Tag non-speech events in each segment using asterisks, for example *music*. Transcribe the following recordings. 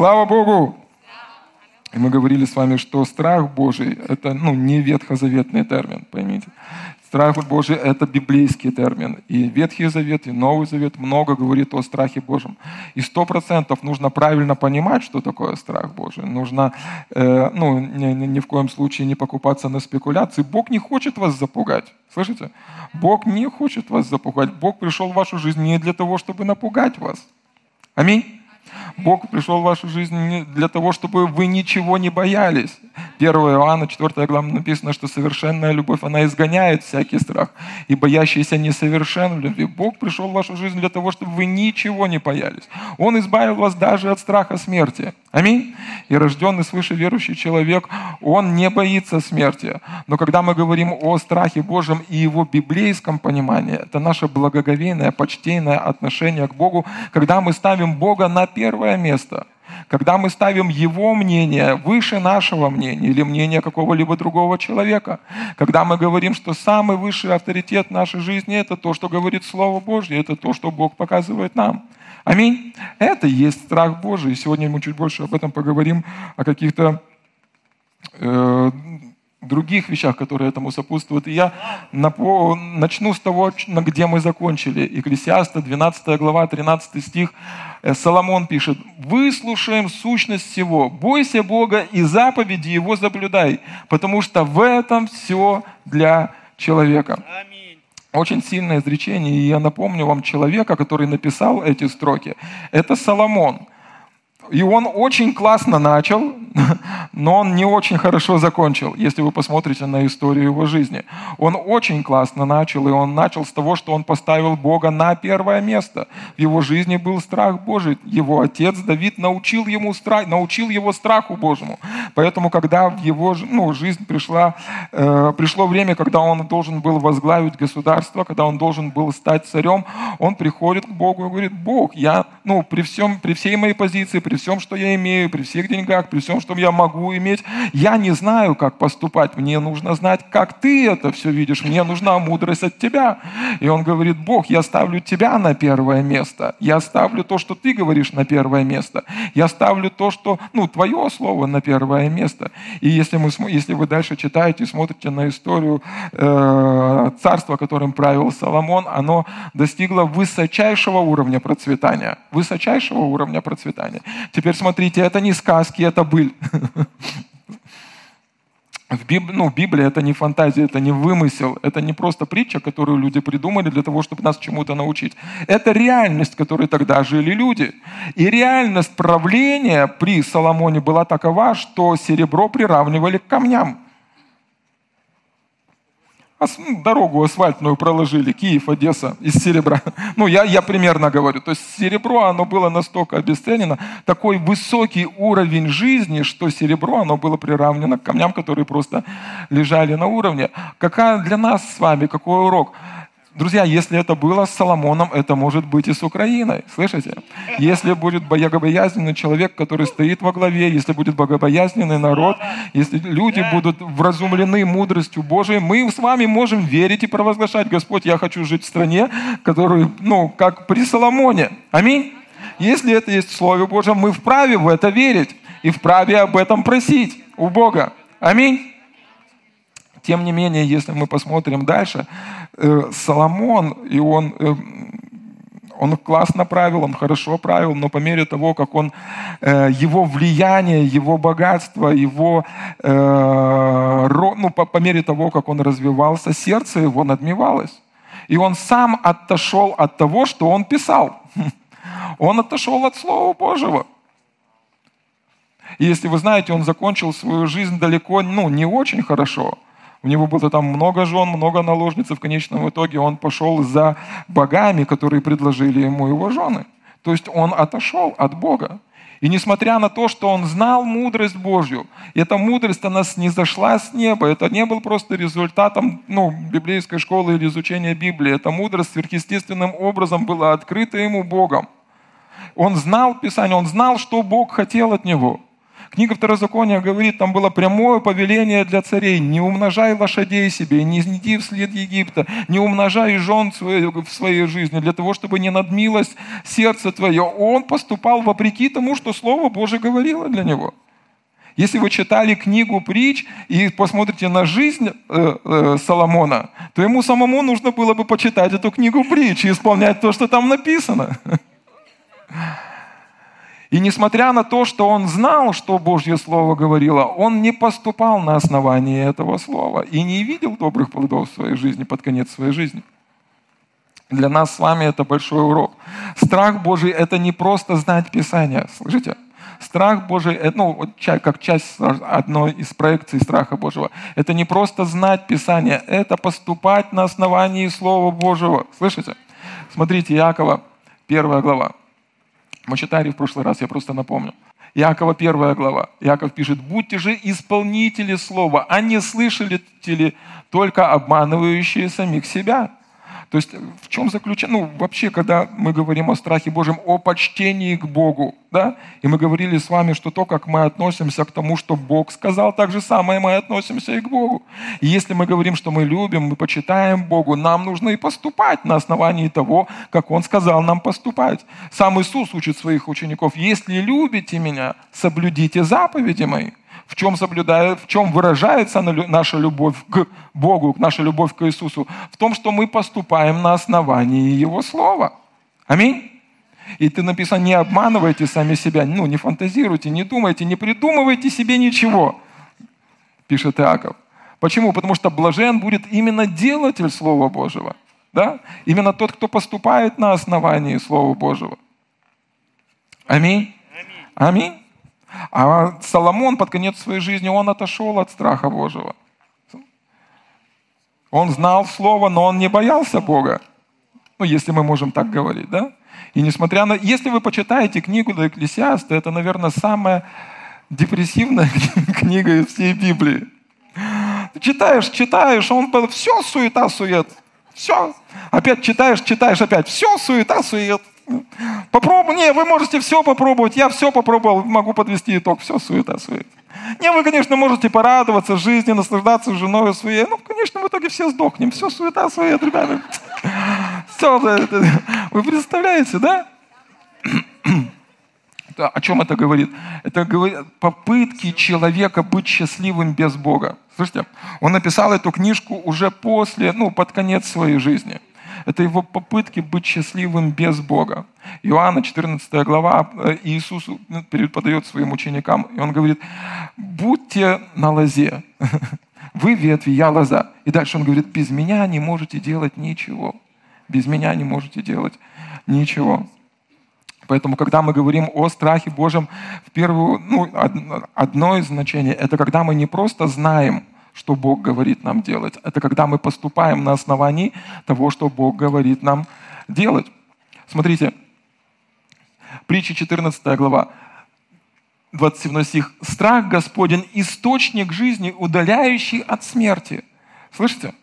Слава Богу! И мы говорили с вами, что страх Божий – это ну, не ветхозаветный термин, поймите. Страх Божий – это библейский термин. И Ветхий Завет, и Новый Завет много говорит о страхе Божьем. И сто процентов нужно правильно понимать, что такое страх Божий. Нужно э, ну, ни, ни в коем случае не покупаться на спекуляции. Бог не хочет вас запугать. Слышите? Бог не хочет вас запугать. Бог пришел в вашу жизнь не для того, чтобы напугать вас. Аминь. Бог пришел в вашу жизнь для того, чтобы вы ничего не боялись. 1 Иоанна, 4 глава написано, что совершенная любовь, она изгоняет всякий страх. И боящийся несовершен в любви. Бог пришел в вашу жизнь для того, чтобы вы ничего не боялись. Он избавил вас даже от страха смерти. Аминь. И рожденный свыше верующий человек, он не боится смерти. Но когда мы говорим о страхе Божьем и его библейском понимании, это наше благоговейное, почтейное отношение к Богу, когда мы ставим Бога на первое место – когда мы ставим его мнение выше нашего мнения или мнения какого-либо другого человека, когда мы говорим, что самый высший авторитет нашей жизни – это то, что говорит Слово Божье, это то, что Бог показывает нам. Аминь. Это и есть страх Божий. Сегодня мы чуть больше об этом поговорим, о каких-то э, других вещах, которые этому сопутствуют. И я начну с того, где мы закончили. Екклесиаста, 12 глава, 13 стих. Э, Соломон пишет, «Выслушаем сущность всего, бойся Бога и заповеди Его соблюдай, потому что в этом все для человека». Очень сильное изречение, и я напомню вам человека, который написал эти строки. Это Соломон. И он очень классно начал, *laughs* но он не очень хорошо закончил, если вы посмотрите на историю его жизни. Он очень классно начал, и он начал с того, что он поставил Бога на первое место. В его жизни был страх Божий. Его отец Давид научил, ему страх, научил его страху Божьему. Поэтому, когда в его ну, жизнь пришла, э, пришло время, когда он должен был возглавить государство, когда он должен был стать царем, он приходит к Богу и говорит, Бог, я ну, при, всем, при всей моей позиции, при всем, что я имею, при всех деньгах, при всем, что я могу иметь, я не знаю, как поступать. Мне нужно знать, как ты это все видишь. Мне нужна мудрость от тебя. И он говорит, Бог, я ставлю тебя на первое место. Я ставлю то, что ты говоришь на первое место. Я ставлю то, что, ну, твое слово на первое место. И если, мы, если вы дальше читаете, смотрите на историю э, царства, которым правил Соломон, оно достигло высочайшего уровня процветания. Высочайшего уровня процветания. Теперь смотрите, это не сказки, это быль. *laughs* В Биб... ну, Библия это не фантазия, это не вымысел, это не просто притча, которую люди придумали для того, чтобы нас чему-то научить. Это реальность, в которой тогда жили люди. И реальность правления при Соломоне была такова, что серебро приравнивали к камням дорогу асфальтную проложили, Киев, Одесса, из серебра. *laughs* Ну, я, я примерно говорю. То есть серебро, оно было настолько обесценено, такой высокий уровень жизни, что серебро, оно было приравнено к камням, которые просто лежали на уровне. Какая для нас с вами, какой урок? Друзья, если это было с Соломоном, это может быть и с Украиной. Слышите? Если будет богобоязненный человек, который стоит во главе, если будет богобоязненный народ, если люди будут вразумлены мудростью Божией, мы с вами можем верить и провозглашать, Господь, я хочу жить в стране, которую, ну, как при Соломоне. Аминь. Если это есть в Слове Божьем, мы вправе в это верить и вправе об этом просить у Бога. Аминь. Тем не менее, если мы посмотрим дальше, э, Соломон, и он, э, он классно правил, он хорошо правил, но по мере того, как он, э, его влияние, его богатство, его, ну, по, по мере того, как он развивался, сердце его надмевалось. И он сам отошел от того, что он писал. *laughs* Он отошел от Слова Божьего. И если вы знаете, он закончил свою жизнь далеко, ну, не очень хорошо – у него было там много жен, много наложниц, и в конечном итоге он пошел за богами, которые предложили ему его жены. То есть он отошел от Бога. И несмотря на то, что он знал мудрость Божью, эта мудрость, она не зашла с неба, это не был просто результатом ну, библейской школы или изучения Библии, эта мудрость сверхъестественным образом была открыта ему Богом. Он знал Писание, он знал, что Бог хотел от него – Книга Второзакония говорит, там было прямое повеление для царей. Не умножай лошадей себе, не иди вслед Египта, не умножай жен в своей жизни, для того, чтобы не надмилось сердце твое. Он поступал вопреки тому, что Слово Божие говорило для него. Если вы читали книгу притч и посмотрите на жизнь э, э, Соломона, то ему самому нужно было бы почитать эту книгу притч и исполнять то, что там написано. *laughs* И несмотря на то, что он знал, что Божье Слово говорило, он не поступал на основании этого Слова и не видел добрых плодов в своей жизни под конец своей жизни. Для нас с вами это большой урок. Страх Божий – это не просто знать Писание. Слышите? Страх Божий, ну, как часть одной из проекций страха Божьего, это не просто знать Писание, это поступать на основании Слова Божьего. Слышите? Смотрите, Якова, первая глава. Мы читали в прошлый раз, я просто напомню. Якова первая глава. Яков пишет, «Будьте же исполнители слова, а не слышали только обманывающие самих себя». То есть в чем заключается, ну вообще, когда мы говорим о страхе Божьем, о почтении к Богу, да, и мы говорили с вами, что то, как мы относимся к тому, что Бог сказал, так же самое мы относимся и к Богу. И если мы говорим, что мы любим, мы почитаем Богу, нам нужно и поступать на основании того, как Он сказал нам поступать. Сам Иисус учит своих учеников, если любите меня, соблюдите заповеди мои в чем, соблюдает, в чем выражается наша любовь к Богу, наша любовь к Иисусу? В том, что мы поступаем на основании Его Слова. Аминь. И ты написано, не обманывайте сами себя, ну, не фантазируйте, не думайте, не придумывайте себе ничего, пишет Иаков. Почему? Потому что блажен будет именно делатель Слова Божьего. Да? Именно тот, кто поступает на основании Слова Божьего. Аминь. Аминь. А Соломон под конец своей жизни, он отошел от страха Божьего. Он знал Слово, но он не боялся Бога. Ну, если мы можем так говорить, да? И несмотря на... Если вы почитаете книгу до Экклесиаста, это, наверное, самая депрессивная *laughs* книга из всей Библии. Читаешь, читаешь, он все суета, сует. Все. Опять читаешь, читаешь, опять все суета, сует. Попробуй, не, вы можете все попробовать, я все попробовал, могу подвести итог, все суета, суета. Не, вы, конечно, можете порадоваться жизни, наслаждаться женой своей, ну, конечно, в итоге все сдохнем, все суета, сует, ребята. Все, вы представляете, да? О чем это говорит? Это говорит попытки человека быть счастливым без Бога. Слышите, он написал эту книжку уже после, ну, под конец своей жизни. Это его попытки быть счастливым без Бога. Иоанна 14 глава э, Иисус ну, подает своим ученикам, и он говорит, будьте на лозе, *laughs* вы ветви, я лоза. И дальше он говорит, без меня не можете делать ничего. Без меня не можете делать ничего. Поэтому, когда мы говорим о страхе Божьем, в первую, ну, одно из значений – это когда мы не просто знаем, что Бог говорит нам делать. Это когда мы поступаем на основании того, что Бог говорит нам делать. Смотрите, притча 14 глава, 27 стих. «Страх Господень – источник жизни, удаляющий от смерти». Слышите?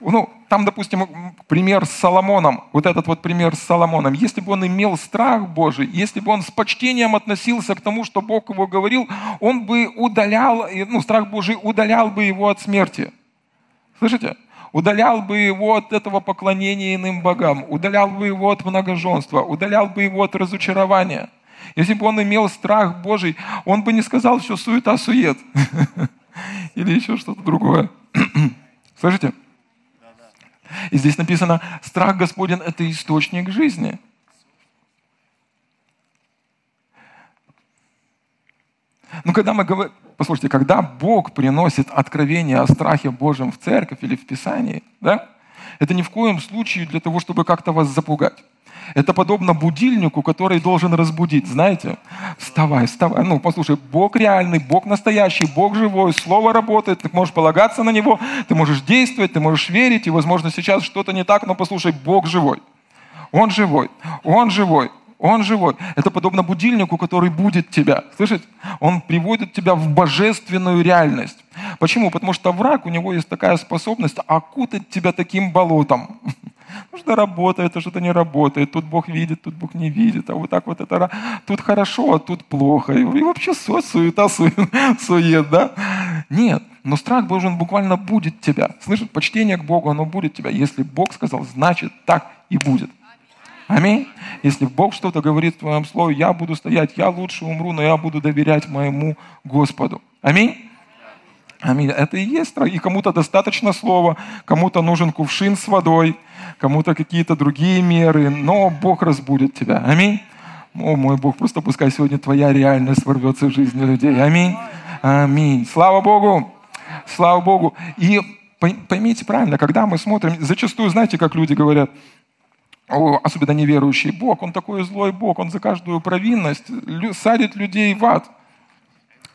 Ну, там, допустим, пример с Соломоном, вот этот вот пример с Соломоном. Если бы он имел страх Божий, если бы он с почтением относился к тому, что Бог его говорил, он бы удалял, ну, страх Божий удалял бы его от смерти. Слышите? Удалял бы его от этого поклонения иным богам, удалял бы его от многоженства, удалял бы его от разочарования. Если бы он имел страх Божий, он бы не сказал, что суета-сует. *laughs* Или еще что-то другое. *clears throat* Слышите? И здесь написано, страх Господен – это источник жизни. Ну, когда мы говорим, послушайте, когда Бог приносит откровение о страхе Божьем в церковь или в Писании, да, это ни в коем случае для того, чтобы как-то вас запугать. Это подобно будильнику, который должен разбудить. Знаете, вставай, вставай. Ну, послушай, Бог реальный, Бог настоящий, Бог живой, Слово работает, ты можешь полагаться на Него, ты можешь действовать, ты можешь верить, и, возможно, сейчас что-то не так, но послушай, Бог живой. Он живой, Он живой, Он живой. Это подобно будильнику, который будет тебя. Слышите? Он приводит тебя в божественную реальность. Почему? Потому что враг, у него есть такая способность окутать тебя таким болотом. *laughs* Ну, что работает, а что-то не работает. Тут Бог видит, тут Бог не видит. А вот так вот это... Тут хорошо, а тут плохо. И, вообще су, суета, су, *laughs* сует, да? Нет. Но страх Божий, он буквально будет тебя. Слышишь, почтение к Богу, оно будет тебя. Если Бог сказал, значит так и будет. Аминь. Если Бог что-то говорит в твоем слове, я буду стоять, я лучше умру, но я буду доверять моему Господу. Аминь. Аминь. Это и есть. И кому-то достаточно слова, кому-то нужен кувшин с водой, кому-то какие-то другие меры, но Бог разбудит тебя. Аминь. О, мой Бог, просто пускай сегодня твоя реальность ворвется в жизни людей. Аминь. Аминь. Слава Богу. Слава Богу. И поймите правильно, когда мы смотрим, зачастую, знаете, как люди говорят, особенно неверующий Бог, он такой злой Бог, он за каждую провинность садит людей в ад.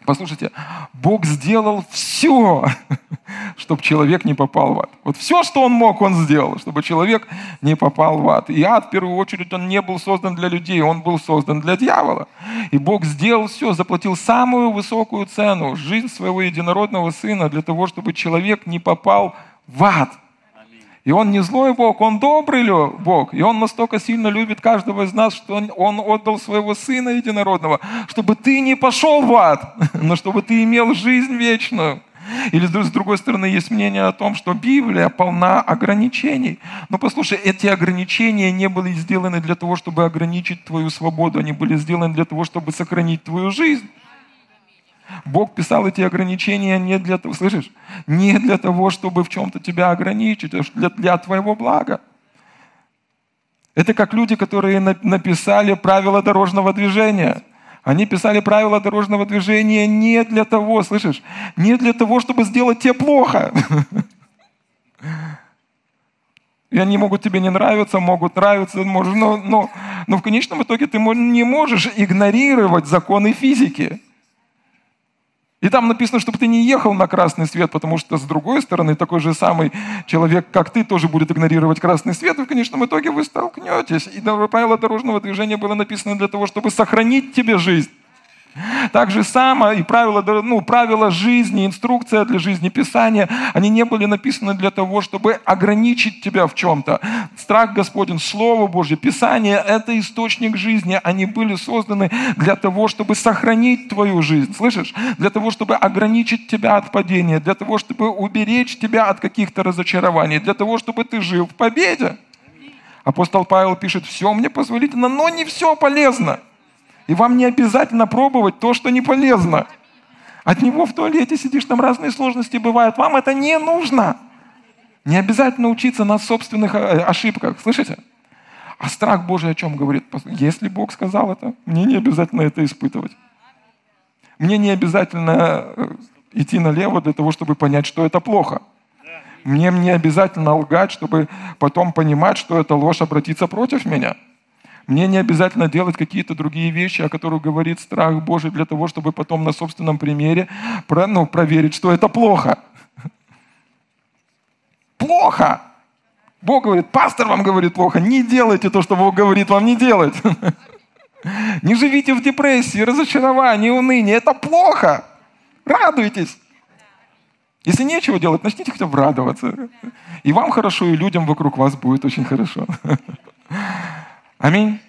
Послушайте, Бог сделал все, *laughs* чтобы человек не попал в ад. Вот все, что он мог, он сделал, чтобы человек не попал в ад. И ад, в первую очередь, он не был создан для людей, он был создан для дьявола. И Бог сделал все, заплатил самую высокую цену, жизнь своего единородного сына, для того, чтобы человек не попал в ад. И Он не злой Бог, Он добрый Бог. И Он настолько сильно любит каждого из нас, что Он, он отдал своего Сына Единородного, чтобы ты не пошел в ад, *laughs* но чтобы ты имел жизнь вечную. Или с другой стороны, есть мнение о том, что Библия полна ограничений. Но послушай, эти ограничения не были сделаны для того, чтобы ограничить твою свободу, они были сделаны для того, чтобы сохранить твою жизнь. Бог писал эти ограничения не для того, слышишь, не для того, чтобы в чем-то тебя ограничить, а для, для твоего блага. Это как люди, которые написали правила дорожного движения. Они писали правила дорожного движения не для того, слышишь, не для того, чтобы сделать тебе плохо. И они могут тебе не нравиться, могут нравиться, но, но, но в конечном итоге ты не можешь игнорировать законы физики. И там написано, чтобы ты не ехал на красный свет, потому что с другой стороны такой же самый человек, как ты, тоже будет игнорировать красный свет, и в конечном итоге вы столкнетесь. И правило дорожного движения было написано для того, чтобы сохранить тебе жизнь. Так же само и правила, ну, правила жизни, инструкция для жизни, Писания, они не были написаны для того, чтобы ограничить тебя в чем-то. Страх Господень, Слово Божье, Писание – это источник жизни. Они были созданы для того, чтобы сохранить твою жизнь. Слышишь? Для того, чтобы ограничить тебя от падения, для того, чтобы уберечь тебя от каких-то разочарований, для того, чтобы ты жил в победе. Апостол Павел пишет, все мне позволительно, но не все полезно. И вам не обязательно пробовать то, что не полезно. От него в туалете сидишь, там разные сложности бывают. Вам это не нужно. Не обязательно учиться на собственных э, ошибках. Слышите? А страх Божий о чем говорит? Если Бог сказал это, мне не обязательно это испытывать. Мне не обязательно э, идти налево для того, чтобы понять, что это плохо. Мне не обязательно лгать, чтобы потом понимать, что эта ложь обратится против меня. Мне не обязательно делать какие-то другие вещи, о которых говорит страх Божий, для того, чтобы потом на собственном примере ну, проверить, что это плохо. Плохо! Бог говорит, пастор вам говорит плохо, не делайте то, что Бог говорит вам не делать. *laughs* Не живите в депрессии, разочаровании, унынии. Это плохо. Радуйтесь. Если нечего делать, начните хотя бы радоваться. И вам хорошо, и людям вокруг вас будет очень хорошо. *laughs* Аминь.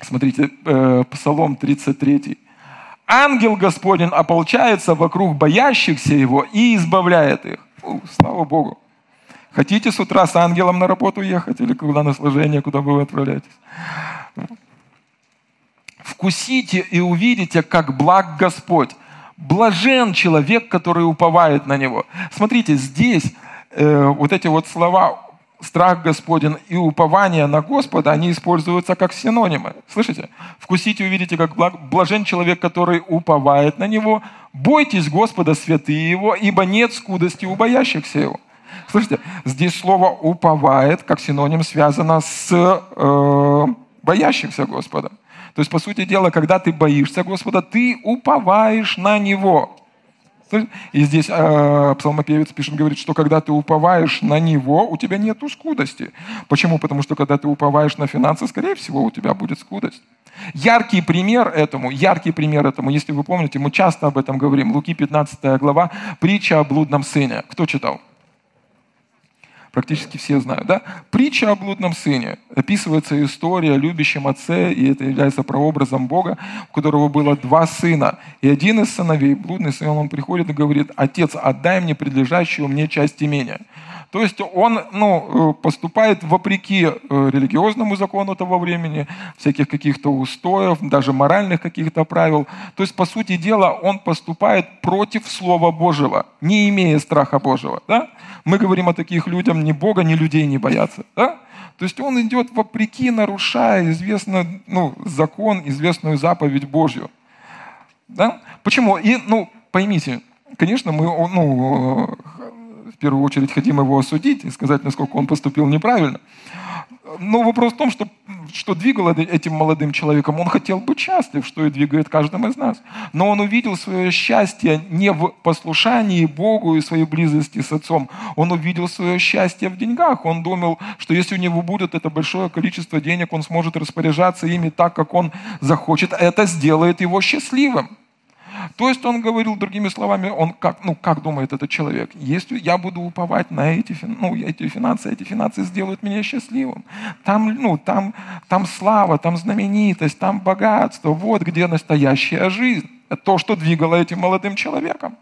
Смотрите, э, Псалом 33. Ангел Господень ополчается вокруг боящихся Его и избавляет их. Фу, слава Богу. Хотите с утра с ангелом на работу ехать или куда на служение, куда вы отправляетесь? Вкусите и увидите, как благ Господь. Блажен человек, который уповает на Него. Смотрите, здесь э, вот эти вот слова страх Господен и упование на Господа, они используются как синонимы. Слышите? Вкусите, увидите, как блажен человек, который уповает на Него. Бойтесь Господа, святые Его, ибо нет скудости у боящихся Его. Слышите? Здесь слово «уповает» как синоним связано с э, боящихся Господа. То есть, по сути дела, когда ты боишься Господа, ты уповаешь на Него. И здесь э, псалмопевец пишет, говорит, что когда ты уповаешь на него, у тебя нет скудости. Почему? Потому что когда ты уповаешь на финансы, скорее всего, у тебя будет скудость. Яркий пример этому, яркий пример этому, если вы помните, мы часто об этом говорим. Луки 15 глава, притча о блудном сыне. Кто читал? Практически все знают, да? притче о блудном сыне описывается история о любящем отце, и это является прообразом Бога, у которого было два сына. И один из сыновей, блудный сын, он приходит и говорит, «Отец, отдай мне предлежащую мне часть имения». То есть он ну, э, поступает вопреки э, религиозному закону того времени, всяких каких-то устоев, даже моральных каких-то правил. То есть, по сути дела, он поступает против Слова Божьего, не имея страха Божьего. Да? Мы говорим о таких людях, ни Бога, ни людей не боятся. Да? То есть он идет вопреки, нарушая известный ну, закон, известную заповедь Божью. Да? Почему? И, ну, поймите, конечно, мы ну, первую очередь хотим его осудить и сказать, насколько он поступил неправильно. Но вопрос в том, что, что двигало этим молодым человеком. Он хотел быть счастлив, что и двигает каждым из нас. Но он увидел свое счастье не в послушании Богу и своей близости с Отцом. Он увидел свое счастье в деньгах. Он думал, что если у него будет это большое количество денег, он сможет распоряжаться ими так, как он захочет. Это сделает его счастливым. То есть он говорил другими словами, он как, ну, как думает этот человек, если я буду уповать на эти, ну, эти финансы, эти финансы сделают меня счастливым. Там, ну, там, там слава, там знаменитость, там богатство, вот где настоящая жизнь. То, что двигало этим молодым человеком.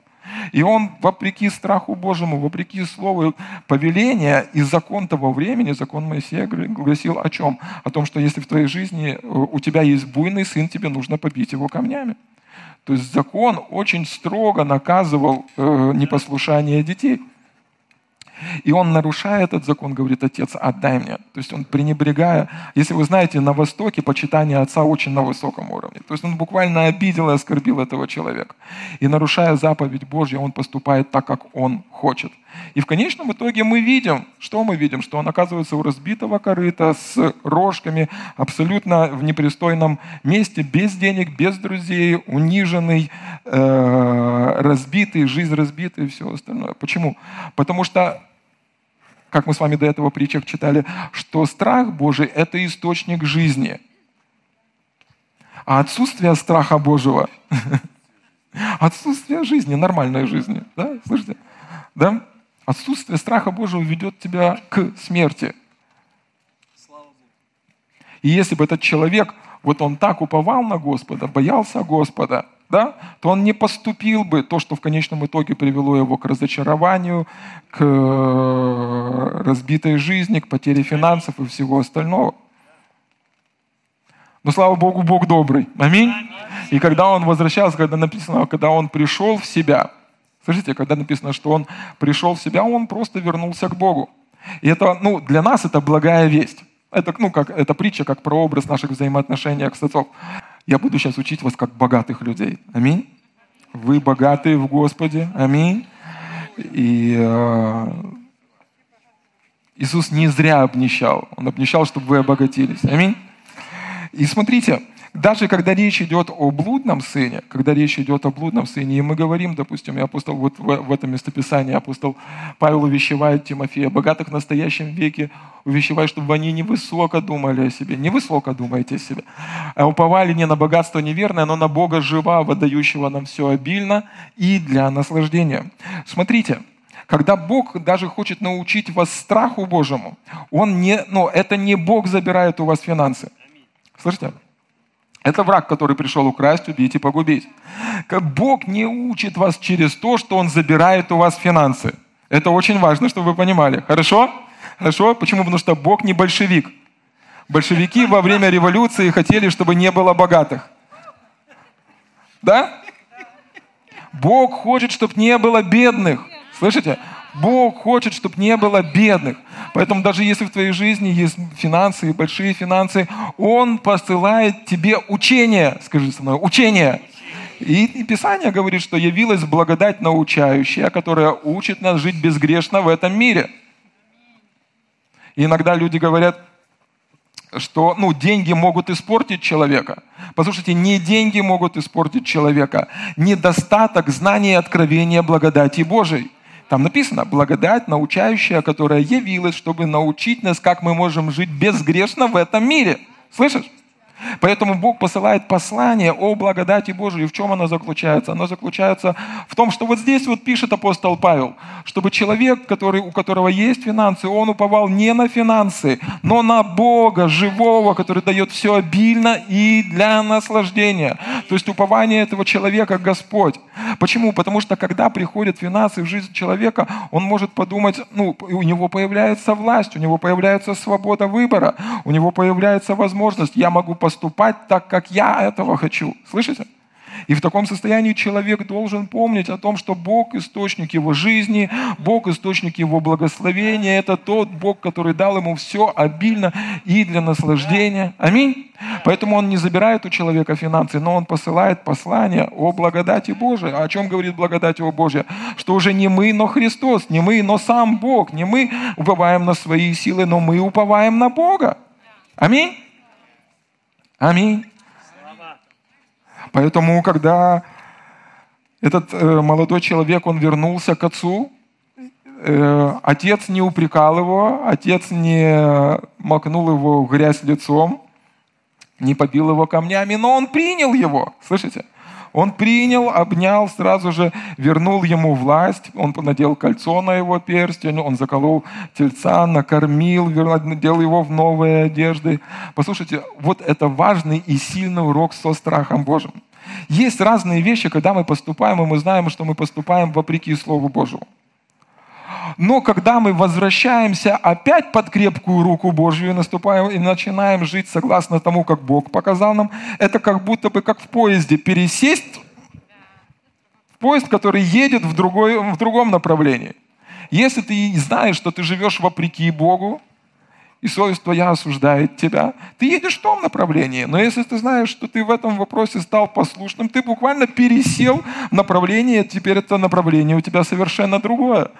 И он, вопреки страху Божьему, вопреки слову повеления и закон того времени, закон Моисея гласил о чем? О том, что если в твоей жизни э, у тебя есть буйный сын, тебе нужно побить его камнями. То есть закон очень строго наказывал э, непослушание детей. И он, нарушая этот закон, говорит, отец, отдай мне. То есть он пренебрегая, если вы знаете, на Востоке почитание отца очень на высоком уровне. То есть он буквально обидел и оскорбил этого человека. И нарушая заповедь Божью, он поступает так, как он хочет. И в конечном итоге мы видим, что мы видим, что он оказывается у разбитого корыта с рожками, абсолютно в непристойном месте, без денег, без друзей, униженный, э, разбитый, жизнь разбитая и все остальное. Почему? Потому что как мы с вами до этого притчах читали, что страх Божий – это источник жизни. А отсутствие страха Божьего – *laughs* отсутствие жизни, нормальной жизни. Да? Слышите? Да? Отсутствие страха Божьего ведет тебя к смерти. И если бы этот человек, вот он так уповал на Господа, боялся Господа, да, то он не поступил бы то, что в конечном итоге привело его к разочарованию, к э, разбитой жизни, к потере финансов и всего остального. Но слава Богу, Бог добрый. Аминь. И когда он возвращался, когда написано, когда он пришел в себя, слышите, когда написано, что он пришел в себя, он просто вернулся к Богу. И это, ну, для нас это благая весть. Это, ну, как, это притча, как прообраз наших взаимоотношений отцом. Я буду сейчас учить вас как богатых людей. Аминь. Вы богатые в Господе. Аминь. И э, Иисус не зря обнищал. Он обнищал, чтобы вы обогатились. Аминь. И смотрите, даже когда речь идет о блудном сыне, когда речь идет о блудном сыне, и мы говорим, допустим, и апостол вот в, этом местописании, апостол Павел увещевает Тимофея, богатых в настоящем веке увещевает, чтобы они не высоко думали о себе, не высоко думайте о себе, а уповали не на богатство неверное, но на Бога живого, дающего нам все обильно и для наслаждения. Смотрите, когда Бог даже хочет научить вас страху Божьему, Он не, ну, это не Бог забирает у вас финансы. Слышите? Это враг, который пришел украсть, убить и погубить. Бог не учит вас через то, что Он забирает у вас финансы. Это очень важно, чтобы вы понимали. Хорошо? Хорошо? Почему? Потому что Бог не большевик. Большевики во время революции хотели, чтобы не было богатых. Да? Бог хочет, чтобы не было бедных. Слышите? Бог хочет, чтобы не было бедных. Поэтому даже если в твоей жизни есть финансы, большие финансы, Он посылает тебе учение. Скажи со мной, учение. И, и Писание говорит, что явилась благодать научающая, которая учит нас жить безгрешно в этом мире. И иногда люди говорят, что ну, деньги могут испортить человека. Послушайте, не деньги могут испортить человека, недостаток знания и откровения благодати Божией. Там написано, благодать научающая, которая явилась, чтобы научить нас, как мы можем жить безгрешно в этом мире. Слышишь? Поэтому Бог посылает послание о благодати Божией. В чем оно заключается? Оно заключается в том, что вот здесь вот пишет апостол Павел, чтобы человек, который, у которого есть финансы, он уповал не на финансы, но на Бога живого, который дает все обильно и для наслаждения. То есть упование этого человека Господь. Почему? Потому что когда приходят финансы в жизнь человека, он может подумать, ну, у него появляется власть, у него появляется свобода выбора, у него появляется возможность, я могу поступать так, как я этого хочу. Слышите? И в таком состоянии человек должен помнить о том, что Бог – источник его жизни, Бог – источник его благословения. Это тот Бог, который дал ему все обильно и для наслаждения. Аминь. Поэтому он не забирает у человека финансы, но он посылает послание о благодати Божией. О чем говорит благодать о Божья? Что уже не мы, но Христос, не мы, но сам Бог. Не мы уповаем на свои силы, но мы уповаем на Бога. Аминь. Аминь. Поэтому, когда этот э, молодой человек, он вернулся к отцу, э, отец не упрекал его, отец не макнул его в грязь лицом, не побил его камнями, но он принял его. Слышите? Он принял, обнял, сразу же вернул ему власть. Он надел кольцо на его перстень, он заколол тельца, накормил, надел его в новые одежды. Послушайте, вот это важный и сильный урок со страхом Божьим. Есть разные вещи, когда мы поступаем, и мы знаем, что мы поступаем вопреки Слову Божьему. Но когда мы возвращаемся опять под крепкую руку Божью и наступаем и начинаем жить согласно тому, как Бог показал нам, это как будто бы как в поезде пересесть в поезд, который едет в, другой, в другом направлении. Если ты знаешь, что ты живешь вопреки Богу, и совесть твоя осуждает тебя, ты едешь в том направлении. Но если ты знаешь, что ты в этом вопросе стал послушным, ты буквально пересел направление, теперь это направление у тебя совершенно другое.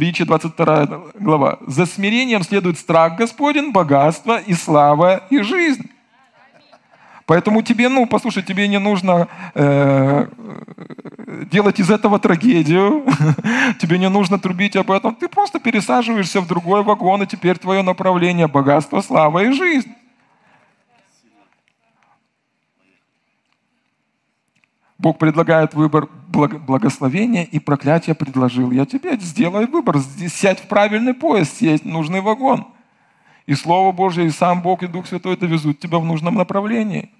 Притча 22 глава. «За смирением следует страх Господень, богатство и слава и жизнь». Поэтому тебе, ну, послушай, тебе не нужно э, делать из этого трагедию, *laughs* тебе не нужно трубить об этом. Ты просто пересаживаешься в другой вагон, и теперь твое направление – богатство, слава и жизнь. Бог предлагает выбор благословения и проклятия предложил. Я тебе сделаю выбор. Сядь в правильный поезд, сесть в нужный вагон. И Слово Божье, и сам Бог, и Дух Святой довезут тебя в нужном направлении.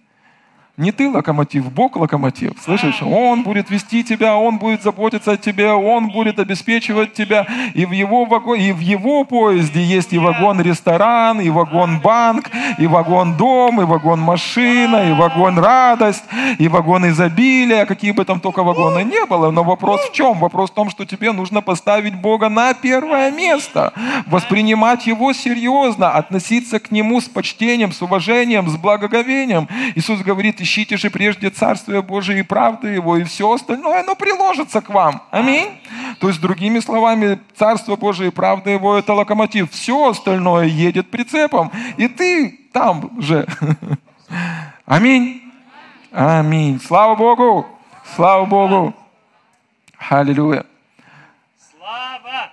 Не ты локомотив, Бог локомотив. Слышишь? Он будет вести тебя, Он будет заботиться о тебе, Он будет обеспечивать тебя. И в его, вагон, и в его поезде есть и вагон-ресторан, и вагон-банк, и вагон-дом, и вагон-машина, и вагон-радость, и вагон изобилия, какие бы там только вагоны не было. Но вопрос в чем? Вопрос в том, что тебе нужно поставить Бога на первое место, воспринимать Его серьезно, относиться к Нему с почтением, с уважением, с благоговением. Иисус говорит, ищите же прежде Царствие Божие и правду Его, и все остальное, оно приложится к вам. Аминь. То есть, другими словами, Царство Божие и правда Его – это локомотив. Все остальное едет прицепом, и ты там же. *laughs* Аминь. Аминь. Слава Богу. Слава Богу. Аллилуйя. Слава.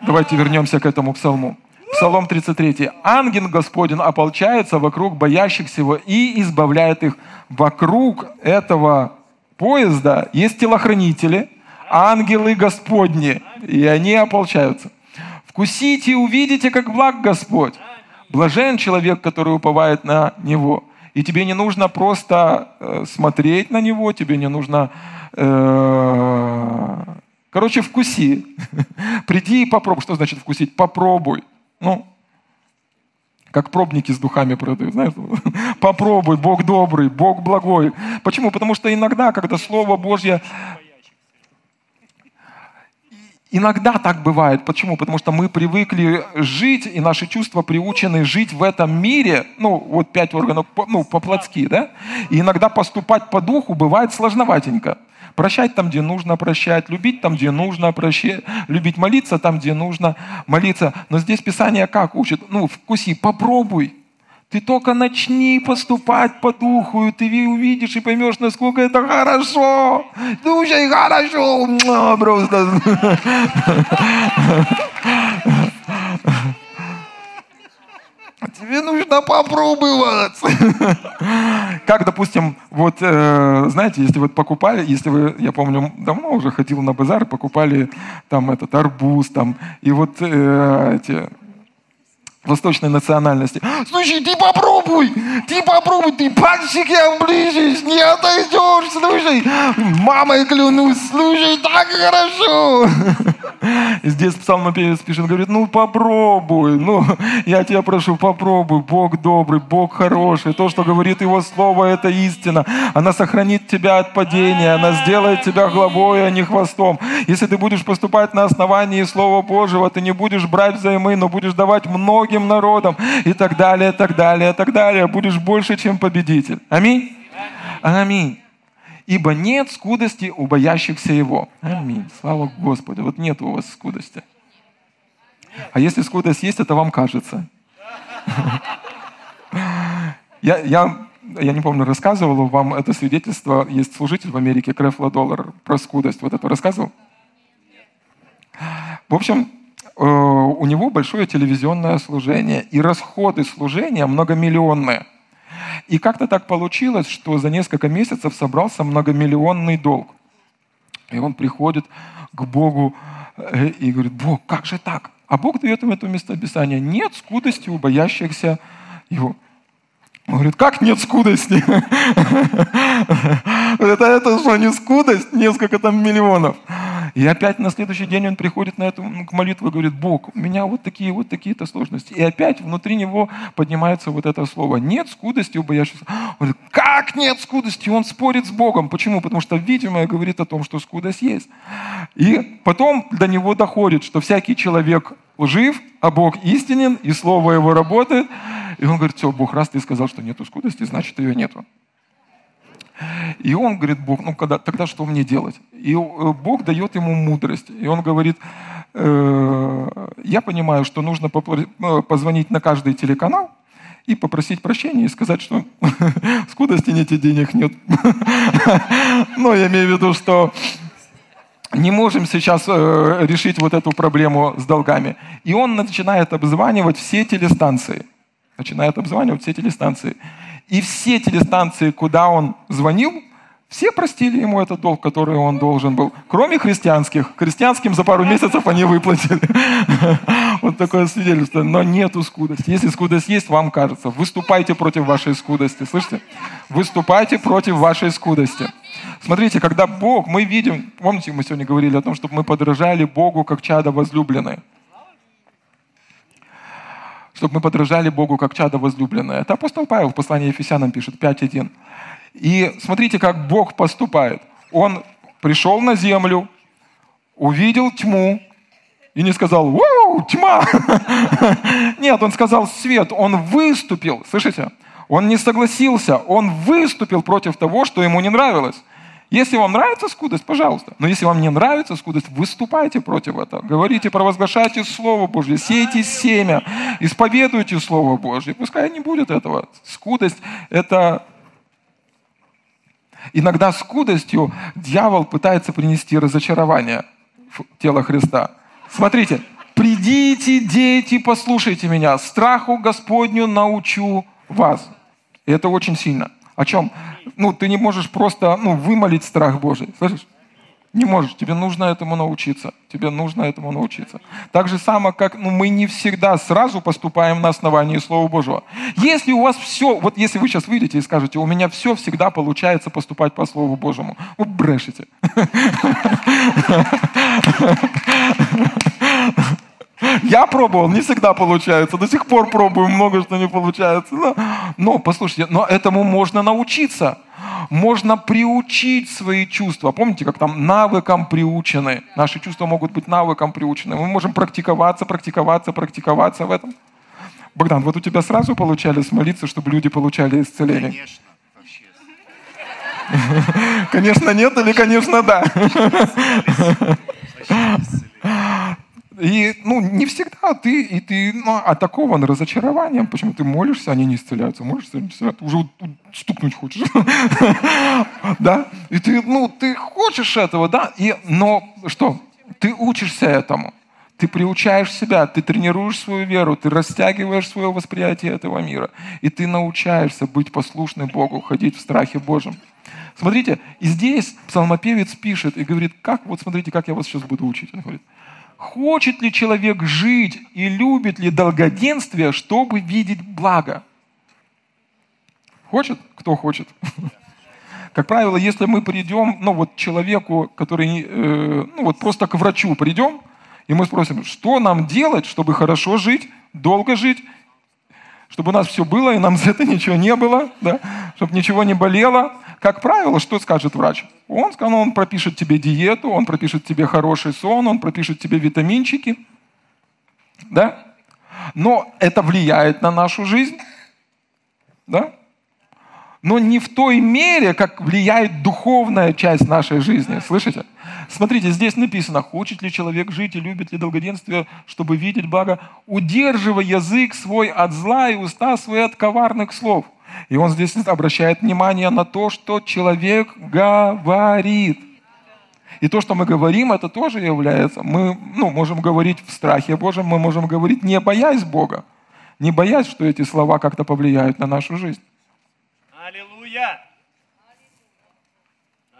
Давайте вернемся к этому псалму. Псалом 33. «Ангел Господень ополчается вокруг боящихся его и избавляет их». Вокруг этого поезда есть телохранители, ангелы Господни, и они ополчаются. «Вкусите и увидите, как благ Господь». Блажен человек, который уповает на Него. И тебе не нужно просто э, смотреть на Него, тебе не нужно... Э, короче, вкуси. *laughs* Приди и попробуй. Что значит вкусить? Попробуй. Ну, как пробники с духами продают, знаешь, *laughs* попробуй, Бог добрый, Бог благой. Почему? Потому что иногда, когда Слово Божье Иногда так бывает. Почему? Потому что мы привыкли жить, и наши чувства приучены жить в этом мире, ну, вот пять органов, ну, по-плотски, да? И иногда поступать по духу бывает сложноватенько. Прощать там, где нужно прощать, любить там, где нужно прощать, любить молиться там, где нужно молиться. Но здесь Писание как учит? Ну, вкуси, попробуй. Ты только начни поступать по духу, и ты увидишь и поймешь, насколько это хорошо. Слушай, хорошо. Просто. *laughs* да попробуй вот. Как, допустим, вот, э, знаете, если вот покупали, если вы, я помню, давно уже ходил на базар, покупали там этот арбуз, там, и вот э, эти восточной национальности. *gasps* Слушай, ты попробуй, ты попробуй, ты пальчики оближешь, не отойдешь, слушай, мамой клянусь, слушай, так хорошо. *laughs* *laughs* Здесь псалмопевец пишет, говорит, ну попробуй, ну *laughs* я тебя прошу, попробуй, Бог добрый, Бог хороший, то, что говорит Его Слово, это истина, она сохранит тебя от падения, она сделает тебя главой, а не хвостом. Если ты будешь поступать на основании Слова Божьего, ты не будешь брать взаймы, но будешь давать многим народам и так далее, так далее, так далее. Будешь больше, чем победитель. Аминь? Аминь. Ибо нет скудости у боящихся Его. Аминь. Слава Господу. Вот нет у вас скудости. А если скудость есть, это вам кажется. *laughs* Я, я, я не помню, рассказывал вам это свидетельство. Есть служитель в Америке, Крефла Доллар, про скудость. Вот это рассказывал? В общем, Э, у него большое телевизионное служение, и расходы служения многомиллионные. И как-то так получилось, что за несколько месяцев собрался многомиллионный долг. И он приходит к Богу э, и говорит, Бог, как же так? А Бог дает ему это местописание. Нет скудости у боящихся его. Он говорит, как нет скудости? *laughs* Это, это что, не скудость? Несколько там миллионов. И опять на следующий день он приходит на эту молитву и говорит, Бог, у меня вот такие вот такие-то сложности. И опять внутри него поднимается вот это слово. Нет скудости у боящихся. Он говорит, как нет скудости? Он спорит с Богом. Почему? Потому что, видимо, говорит о том, что скудость есть. И потом до него доходит, что всякий человек жив, а Бог истинен, и Слово Его работает. И он говорит, все, Бог, раз ты сказал, что нету скудости, значит, ее нету. И он говорит, Бог, ну когда, тогда что мне делать? И э, Бог дает ему мудрость. И он говорит, э, я понимаю, что нужно э, позвонить на каждый телеканал и попросить прощения и сказать, что *laughs* скудости нет и денег нет. *laughs* Но я имею в виду, что не можем сейчас э, решить вот эту проблему с долгами. И он начинает обзванивать все телестанции. Начинает обзванивать все телестанции. И все телестанции, куда он звонил, все простили ему этот долг, который он должен был, кроме христианских. Христианским за пару месяцев они выплатили. *laughs* Вот такое свидетельство. Но нету скудости. Если скудость есть, вам кажется, выступайте против вашей скудости. Слышите? Выступайте против вашей скудости. Смотрите, когда Бог, мы видим, помните, мы сегодня говорили о том, чтобы мы подражали Богу как чада возлюбленное чтобы мы подражали Богу как чадо возлюбленное. Это апостол Павел в послании Ефесянам пишет, 5.1. И смотрите, как Бог поступает. Он пришел на землю, увидел тьму и не сказал «Вау, тьма!» *laughs* Нет, он сказал «свет». Он выступил, слышите? Он не согласился, он выступил против того, что ему не нравилось. Если вам нравится скудость, пожалуйста. Но если вам не нравится скудость, выступайте против этого. Говорите, провозглашайте Слово Божье, сейте семя, исповедуйте Слово Божье. Пускай не будет этого. Скудость – это Иногда скудостью дьявол пытается принести разочарование в тело Христа. Смотрите, «Придите, дети, послушайте меня, страху Господню научу вас». И это очень сильно. О чем? Ну, ты не можешь просто ну, вымолить страх Божий. Слышишь? Не можешь. Тебе нужно этому научиться. Тебе нужно этому научиться. Так же само, как ну, мы не всегда сразу поступаем на основании Слова Божьего. Если у вас все, вот если вы сейчас выйдете и скажете, у меня все всегда получается поступать по Слову Божьему, вы брешете. *laughs* Я пробовал, не всегда получается. До сих пор пробую, много что не получается. Но, но послушайте, но этому можно научиться. Можно приучить свои чувства. Помните, как там навыкам приучены? Наши чувства могут быть навыкам приучены. Мы можем практиковаться, практиковаться, практиковаться в этом. Богдан, вот у тебя сразу получались молиться, чтобы люди получали исцеление? Конечно. Конечно, нет или, конечно, да. И, ну, не всегда ты, и ты ну, атакован разочарованием. Почему ты молишься, они не исцеляются. Молишься, они не исцеляются. Уже стукнуть хочешь. *laughs* Да? И ты, ну, ты хочешь этого, да? И, но что? Ты учишься этому. Ты приучаешь себя, ты тренируешь свою веру, ты растягиваешь свое восприятие этого мира. И ты научаешься быть послушным Богу, ходить в страхе Божьем. Смотрите, и здесь псалмопевец пишет и говорит, как, вот смотрите, как я вас сейчас буду учить. Он говорит, хочет ли человек жить и любит ли долгоденствие, чтобы видеть благо? Хочет? Кто хочет? *laughs* Как правило, если мы придем, ну вот человеку, который, э, ну вот просто к врачу придем, и мы спросим, что нам делать, чтобы хорошо жить, долго жить, чтобы у нас все было, и нам за это ничего не было, да? чтобы ничего не болело. Как правило, что скажет врач? Он, ну, он пропишет тебе диету, он пропишет тебе хороший сон, он пропишет тебе витаминчики. Да? Но это влияет на нашу жизнь. Да? Но не в той мере, как влияет духовная часть нашей жизни. Слышите? Смотрите, здесь написано, хочет ли человек жить и любит ли долгоденствие, чтобы видеть благо, удерживая язык свой от зла и уста свои от коварных слов. И он здесь обращает внимание на то, что человек говорит. И то, что мы говорим, это тоже является, мы ну, можем говорить в страхе Божьем, мы можем говорить не боясь Бога, не боясь, что эти слова как-то повлияют на нашу жизнь.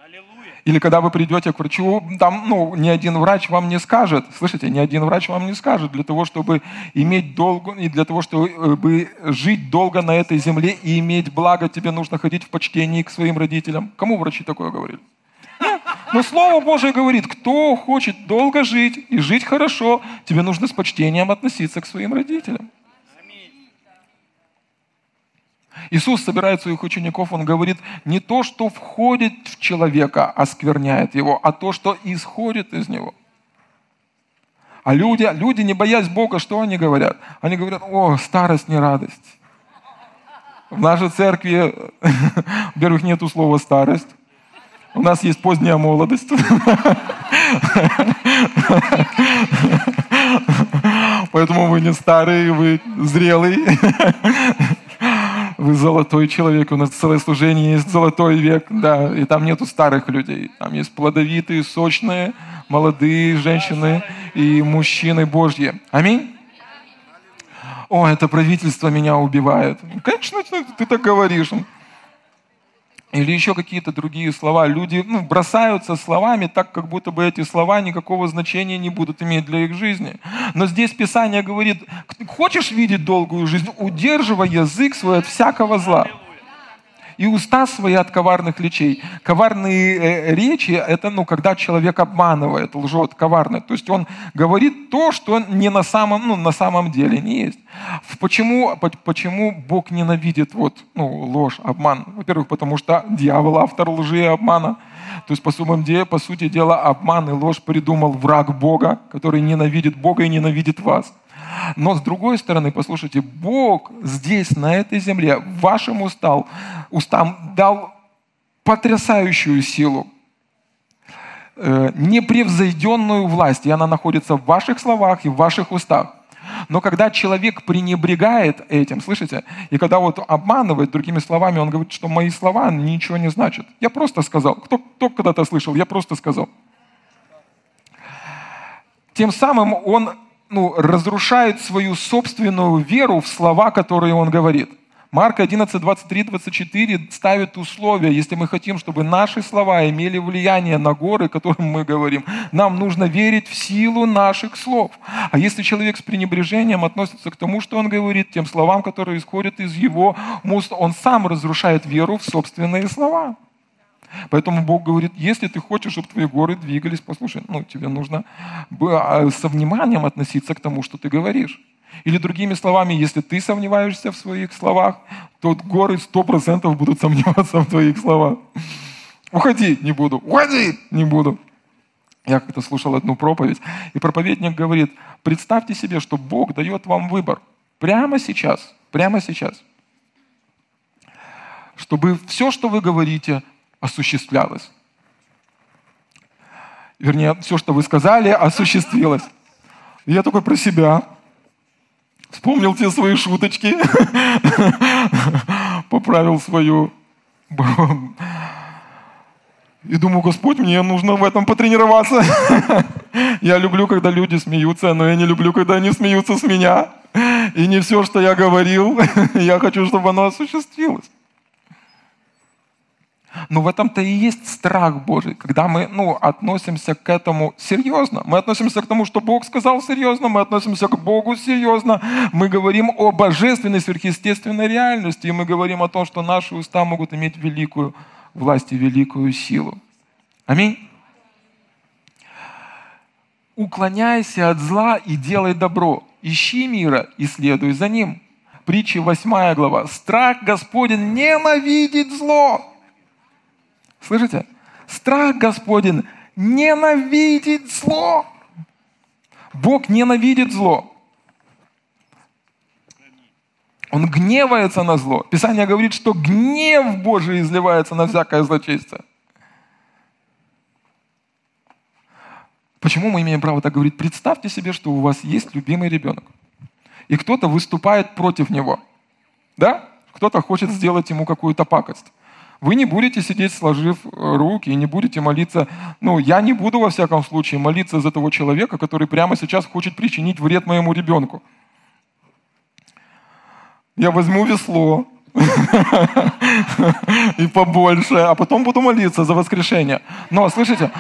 Аллилуйя! Или когда вы придете к врачу, там, ну, ни один врач вам не скажет, слышите, ни один врач вам не скажет, для того, чтобы иметь долго, и для того, чтобы жить долго на этой земле и иметь благо, тебе нужно ходить в почтении к своим родителям. Кому врачи такое говорили? Но Слово Божие говорит, кто хочет долго жить и жить хорошо, тебе нужно с почтением относиться к своим родителям. Иисус собирает своих учеников, Он говорит, не то, что входит в человека, оскверняет его, а то, что исходит из него. А люди, люди, не боясь Бога, что они говорят? Они говорят, о, старость не радость. В нашей церкви, *laughs* во-первых, нету слова старость. У нас есть поздняя молодость. *laughs* Поэтому вы не старый, вы зрелый *laughs* вы золотой человек, у нас целое служение есть золотой век, да, и там нету старых людей, там есть плодовитые, сочные, молодые женщины и мужчины Божьи. Аминь. О, это правительство меня убивает. Конечно, ты так говоришь или еще какие-то другие слова. Люди ну, бросаются словами так, как будто бы эти слова никакого значения не будут иметь для их жизни. Но здесь Писание говорит, хочешь видеть долгую жизнь, удерживай язык свой от всякого зла и уста свои от коварных речей. Коварные э, речи – это ну, когда человек обманывает, лжет, коварно. То есть он говорит то, что не на самом, ну, на самом деле не есть. Почему, почему Бог ненавидит вот, ну, ложь, обман? Во-первых, потому что дьявол – автор лжи и обмана. То есть, по, суммам деле, по сути дела, обман и ложь придумал враг Бога, который ненавидит Бога и ненавидит вас. Но с другой стороны, послушайте, Бог здесь, на этой земле, вашим устам, устам дал потрясающую силу, э, непревзойденную власть, и она находится в ваших словах и в ваших устах. Но когда человек пренебрегает этим, слышите, и когда вот обманывает, другими словами, он говорит, что мои слова ничего не значат. Я просто сказал. Кто, кто когда-то слышал? Я просто сказал. Тем самым он ну, разрушает свою собственную веру в слова, которые он говорит. Марк 11, 23, 24 ставит условия, если мы хотим, чтобы наши слова имели влияние на горы, которым мы говорим, нам нужно верить в силу наших слов. А если человек с пренебрежением относится к тому, что он говорит, тем словам, которые исходят из его уст, он сам разрушает веру в собственные слова. Поэтому Бог говорит, если ты хочешь, чтобы твои горы двигались, послушай, ну, тебе нужно а, со вниманием относиться к тому, что ты говоришь. Или другими словами, если ты сомневаешься в своих словах, то горы сто процентов будут сомневаться в твоих словах. Уходи, не буду. Уходи, не буду. Я как-то слушал одну проповедь, и проповедник говорит, представьте себе, что Бог дает вам выбор прямо сейчас, прямо сейчас, чтобы все, что вы говорите, осуществлялось. Вернее, все, что вы сказали, осуществилось. И я только про себя. Вспомнил те свои шуточки. *laughs* Поправил свою... И думаю, Господь, мне нужно в этом потренироваться. *laughs* Я люблю, когда люди смеются, но я не люблю, когда они смеются с меня. И не все, что я говорил, *laughs* я хочу, чтобы оно осуществилось. Но в этом-то и есть страх Божий, когда мы ну, относимся к этому серьезно. Мы относимся к тому, что Бог сказал серьезно, мы относимся к Богу серьезно. Мы говорим о божественной сверхъестественной реальности, и мы говорим о том, что наши уста могут иметь великую власть и великую силу. Аминь. Уклоняйся от зла и делай добро. Ищи мира и следуй за ним. Притча 8 глава. Страх Господень ненавидит зло Слышите? Страх Господень ненавидит зло. Бог ненавидит зло. Он гневается на зло. Писание говорит, что гнев Божий изливается на всякое злочестие. Почему мы имеем право так говорить? Представьте себе, что у вас есть любимый ребенок, и кто-то выступает против него. Да? Кто-то хочет сделать ему какую-то пакость. Вы не будете сидеть, сложив э, руки, и не будете молиться. Ну, я не буду, во всяком случае, молиться за того человека, который прямо сейчас хочет причинить вред моему ребенку. Я возьму весло *laughs* и побольше, а потом буду молиться за воскрешение. Но, слышите,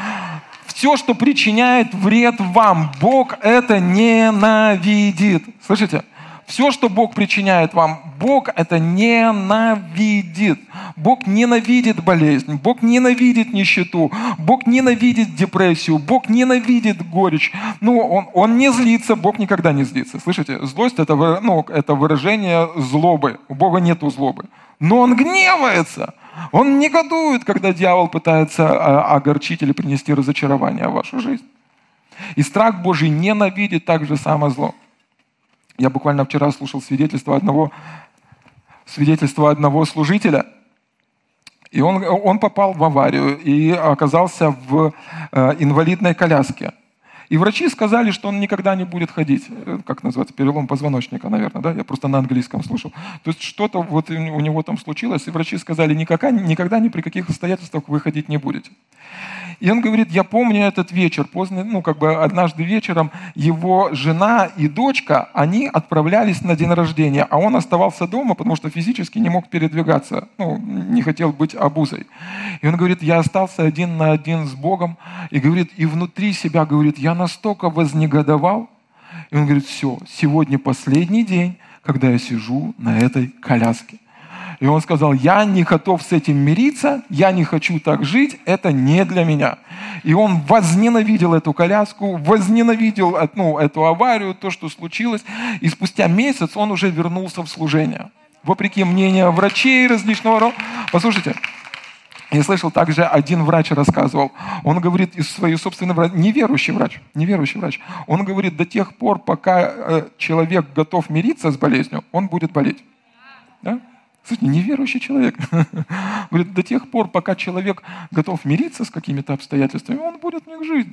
все, что причиняет вред вам, Бог это ненавидит. Слышите? Все, что Бог причиняет вам, Бог это ненавидит. Бог ненавидит болезнь, Бог ненавидит нищету, Бог ненавидит депрессию, Бог ненавидит горечь. Ну, он, он не злится, Бог никогда не злится. Слышите, злость это, ну, это выражение злобы. У Бога нет злобы. Но он гневается. Он негодует, когда дьявол пытается а, огорчить или принести разочарование в вашу жизнь. И страх Божий ненавидит также само зло. Я буквально вчера слушал свидетельство одного, свидетельство одного служителя, и он, он попал в аварию и оказался в э, инвалидной коляске. И врачи сказали, что он никогда не будет ходить. Э, как называется? Перелом позвоночника, наверное, да? Я просто на английском слушал. То есть что-то вот у него там случилось, и врачи сказали, никогда, никогда ни при каких обстоятельствах вы ходить не будете. И он говорит, я помню этот вечер, поздно, ну, как бы однажды вечером его жена и дочка, они отправлялись на день рождения, а он оставался дома, потому что физически не мог передвигаться, ну, не хотел быть обузой. И он говорит, я остался один на один с Богом, и говорит, и внутри себя, говорит, я настолько вознегодовал, и он говорит, все, сегодня последний день, когда я сижу на этой коляске. И он сказал, я не готов с этим мириться, я не хочу так жить, это не для меня. И он возненавидел эту коляску, возненавидел ну, эту аварию, то, что случилось. И спустя месяц он уже вернулся в служение. Вопреки мнению врачей различного рода. Послушайте, я слышал, также один врач рассказывал, он говорит из своей собственной врач, неверующий врач, неверующий врач, он говорит, до тех пор, пока э, человек готов мириться с болезнью, он будет болеть. Да? Слушайте, неверующий человек. *laughs* Говорит, до тех пор, пока человек готов мириться с какими-то обстоятельствами, он будет в них жить.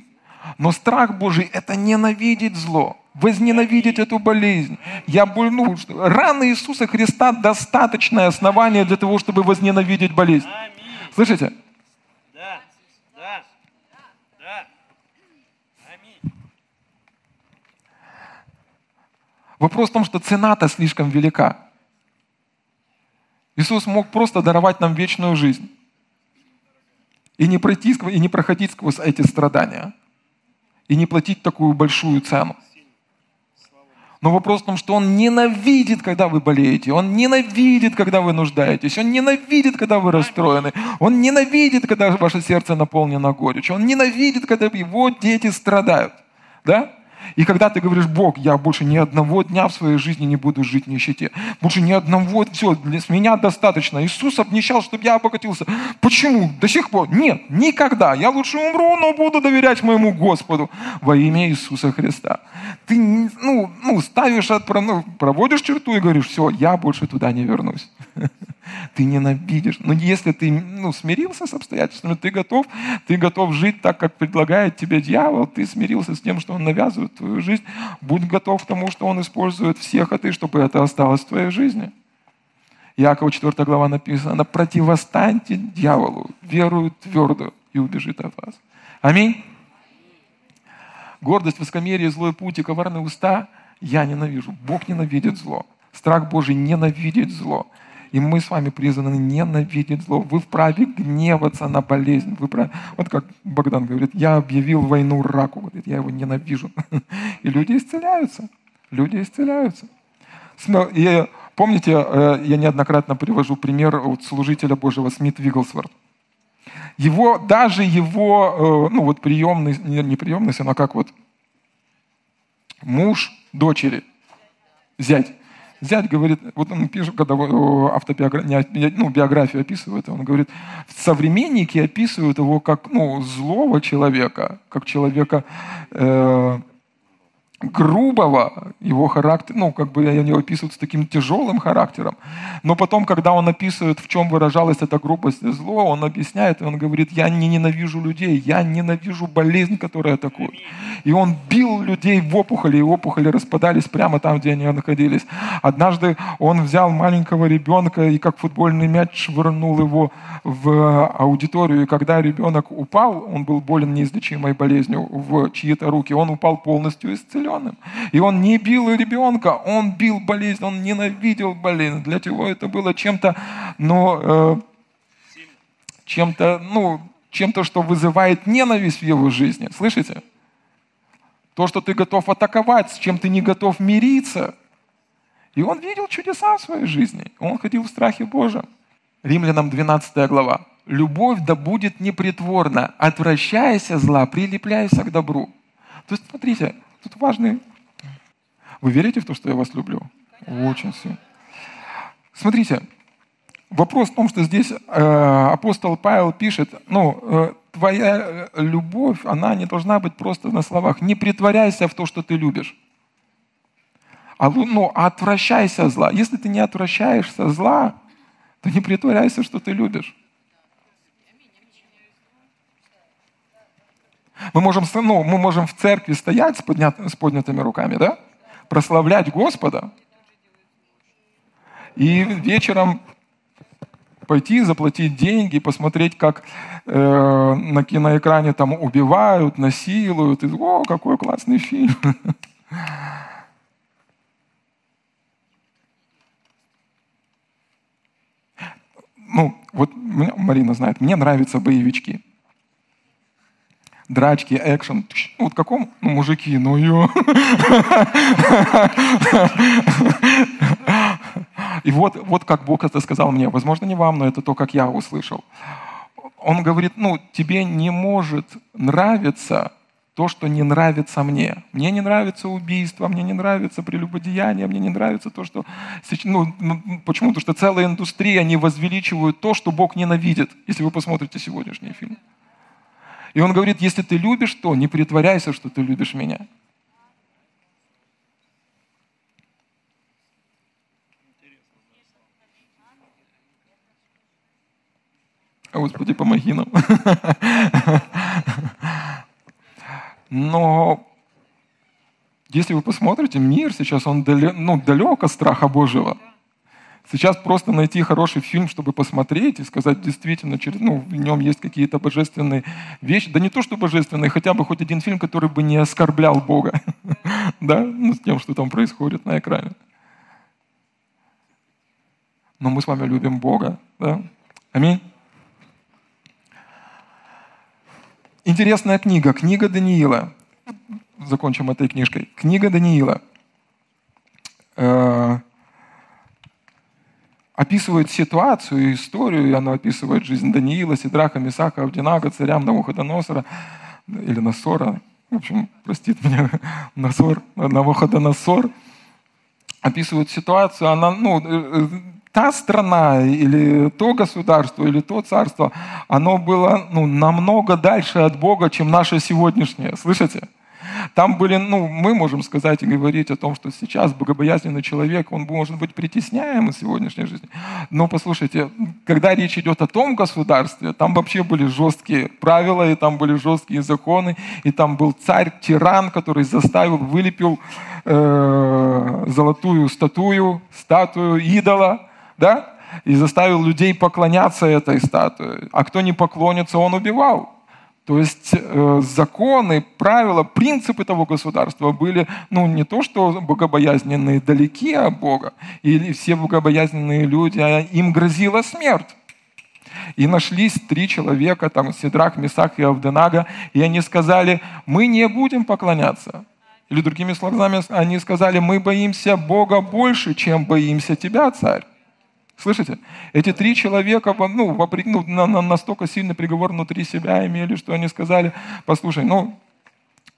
Но страх Божий – это ненавидеть зло, возненавидеть эту болезнь. Я больну. Раны Иисуса Христа – достаточное основание для того, чтобы возненавидеть болезнь. Слышите? Да, да, да. Аминь. Вопрос в том, что цена-то слишком велика. Иисус мог просто даровать нам вечную жизнь. И не, пройти, и не проходить сквозь эти страдания. И не платить такую большую цену. Но вопрос в том, что Он ненавидит, когда вы болеете. Он ненавидит, когда вы нуждаетесь. Он ненавидит, когда вы расстроены. Он ненавидит, когда ваше сердце наполнено горечью. Он ненавидит, когда его дети страдают. Да? И когда ты говоришь, Бог, я больше ни одного дня в своей жизни не буду жить в нищете. Больше ни одного, все, с меня достаточно. Иисус обнищал, чтобы я обогатился. Почему? До сих пор? Нет, никогда. Я лучше умру, но буду доверять моему Господу во имя Иисуса Христа. Ты ну, ну, ставишь, ну, проводишь черту и говоришь, все, я больше туда не вернусь. *laughs* Ты ненавидишь. Но если ты ну, смирился с обстоятельствами, ты готов, ты готов жить так, как предлагает тебе дьявол, ты смирился с тем, что он навязывает твою жизнь, будь готов к тому, что он использует всех, а ты, чтобы это осталось в твоей жизни. Якова 4 глава написано, противостаньте дьяволу, верую твердо и убежит от вас. Аминь. Гордость, высокомерие, злой путь и коварные уста я ненавижу. Бог ненавидит зло. Страх Божий ненавидит зло. И мы с вами призваны ненавидеть зло. Вы вправе гневаться на болезнь. Вы вправе... Вот как Богдан говорит, я объявил войну раку. Говорит, я его ненавижу. *laughs* И люди исцеляются. Люди исцеляются. И помните, э, я неоднократно привожу пример от служителя Божьего Смит Вигглсворт. Его, даже его, э, ну вот приемный, не приемный сын, а как вот муж дочери, зять, Зять говорит, вот он пишет, когда автобиографию, ну, биографию описывает, он говорит, современники описывают его как ну, злого человека, как человека э, грубого, его характер, ну, как бы они описывают с таким тяжелым характером. Но потом, когда он описывает, в чем выражалась эта грубость и зло, он объясняет, и он говорит, я не ненавижу людей, я ненавижу болезнь, которая атакует. И он бил людей в опухоли, и опухоли распадались прямо там, где они находились. Однажды он взял маленького ребенка и как футбольный мяч швырнул его в аудиторию. И когда ребенок упал, он был болен неизлечимой болезнью в чьи-то руки, он упал полностью исцелен зеленым. И он не бил ребенка, он бил болезнь, он ненавидел болезнь. Для него это было чем-то, ну, э, чем-то, ну, чем-то, что вызывает ненависть в его жизни. Слышите? То, что ты готов атаковать, с чем ты не готов мириться. И он видел чудеса в своей жизни. Он ходил в страхе Божьем. Римлянам 12 глава. «Любовь да будет непритворна, отвращайся зла, прилепляйся к добру». То есть, смотрите, Тут важный... Вы верите в то, что я вас люблю? Очень сильно. Смотрите, вопрос в том, что здесь э, апостол Павел пишет, ну, э, твоя любовь, она не должна быть просто на словах. Не притворяйся в то, что ты любишь. А, ну, отвращайся зла. Если ты не отвращаешься зла, то не притворяйся, что ты любишь. Мы можем, ну, мы можем в церкви стоять с, поднят, с поднятыми руками, да? Прославлять Господа. И вечером пойти, заплатить деньги, посмотреть, как э, на киноэкране там убивают, насилуют. И, О, какой классный фильм. *laughs* Ну, вот Марина знает, мне нравятся боевички драчки, экшен. Ну, вот каком? Ну, мужики, ну ё. И вот, вот как Бог это сказал мне. Возможно, не вам, но это то, как я услышал. Он говорит, ну, тебе не может нравиться то, что не нравится мне. Мне не нравится убийство, мне не нравится прелюбодеяние, мне не нравится то, что... Ну, ну, почему? Потому что целая индустрия, они возвеличивают то, что Бог ненавидит, если вы посмотрите сегодняшний фильм. И он говорит, если ты любишь то, не притворяйся, что ты любишь меня. Господи, помоги нам. Но если вы посмотрите, мир сейчас, он далек, ну, далек от страха Божьего. Сейчас просто найти хороший фильм, чтобы посмотреть и сказать, действительно, через, ну, в нем есть какие-то божественные вещи. Да не то, что божественные, хотя бы хоть один фильм, который бы не оскорблял Бога. *laughs* да, ну, с тем, что там происходит на экране. Но мы с вами любим Бога. Да? Аминь. Интересная книга. Книга Даниила. Закончим этой книжкой. Книга Даниила. Описывает ситуацию, историю, и она описывает жизнь Даниила, Сидраха, Мисаха, Авдинага, царям Навуходоносора, или Насора, в общем, простит меня, *laughs* Насор, Навуходоносор, описывает ситуацию, она, ну, э, э, та страна или то государство или то царство, оно было ну, намного дальше от Бога, чем наше сегодняшнее. Слышите? Там были, ну, мы можем сказать и говорить о том, что сейчас богобоязненный человек, он может быть притесняем в сегодняшней жизни. Но послушайте, когда речь идет о том государстве, там вообще были жесткие правила, и там были жесткие законы, и там был царь-тиран, который заставил, вылепил э, золотую статую, статую идола, да, и заставил людей поклоняться этой статуе. А кто не поклонится, он убивал. То есть э, законы, правила, принципы того государства были, ну, не то, что богобоязненные далеки от Бога, или все богобоязненные люди, а им грозила смерть. И нашлись три человека, там, Сидрах, Месах и Авденага, и они сказали, мы не будем поклоняться. Или другими словами, они сказали, мы боимся Бога больше, чем боимся тебя, царь. Слышите? Эти три человека ну, ну, на, на, настолько сильный приговор внутри себя имели, что они сказали, послушай, ну,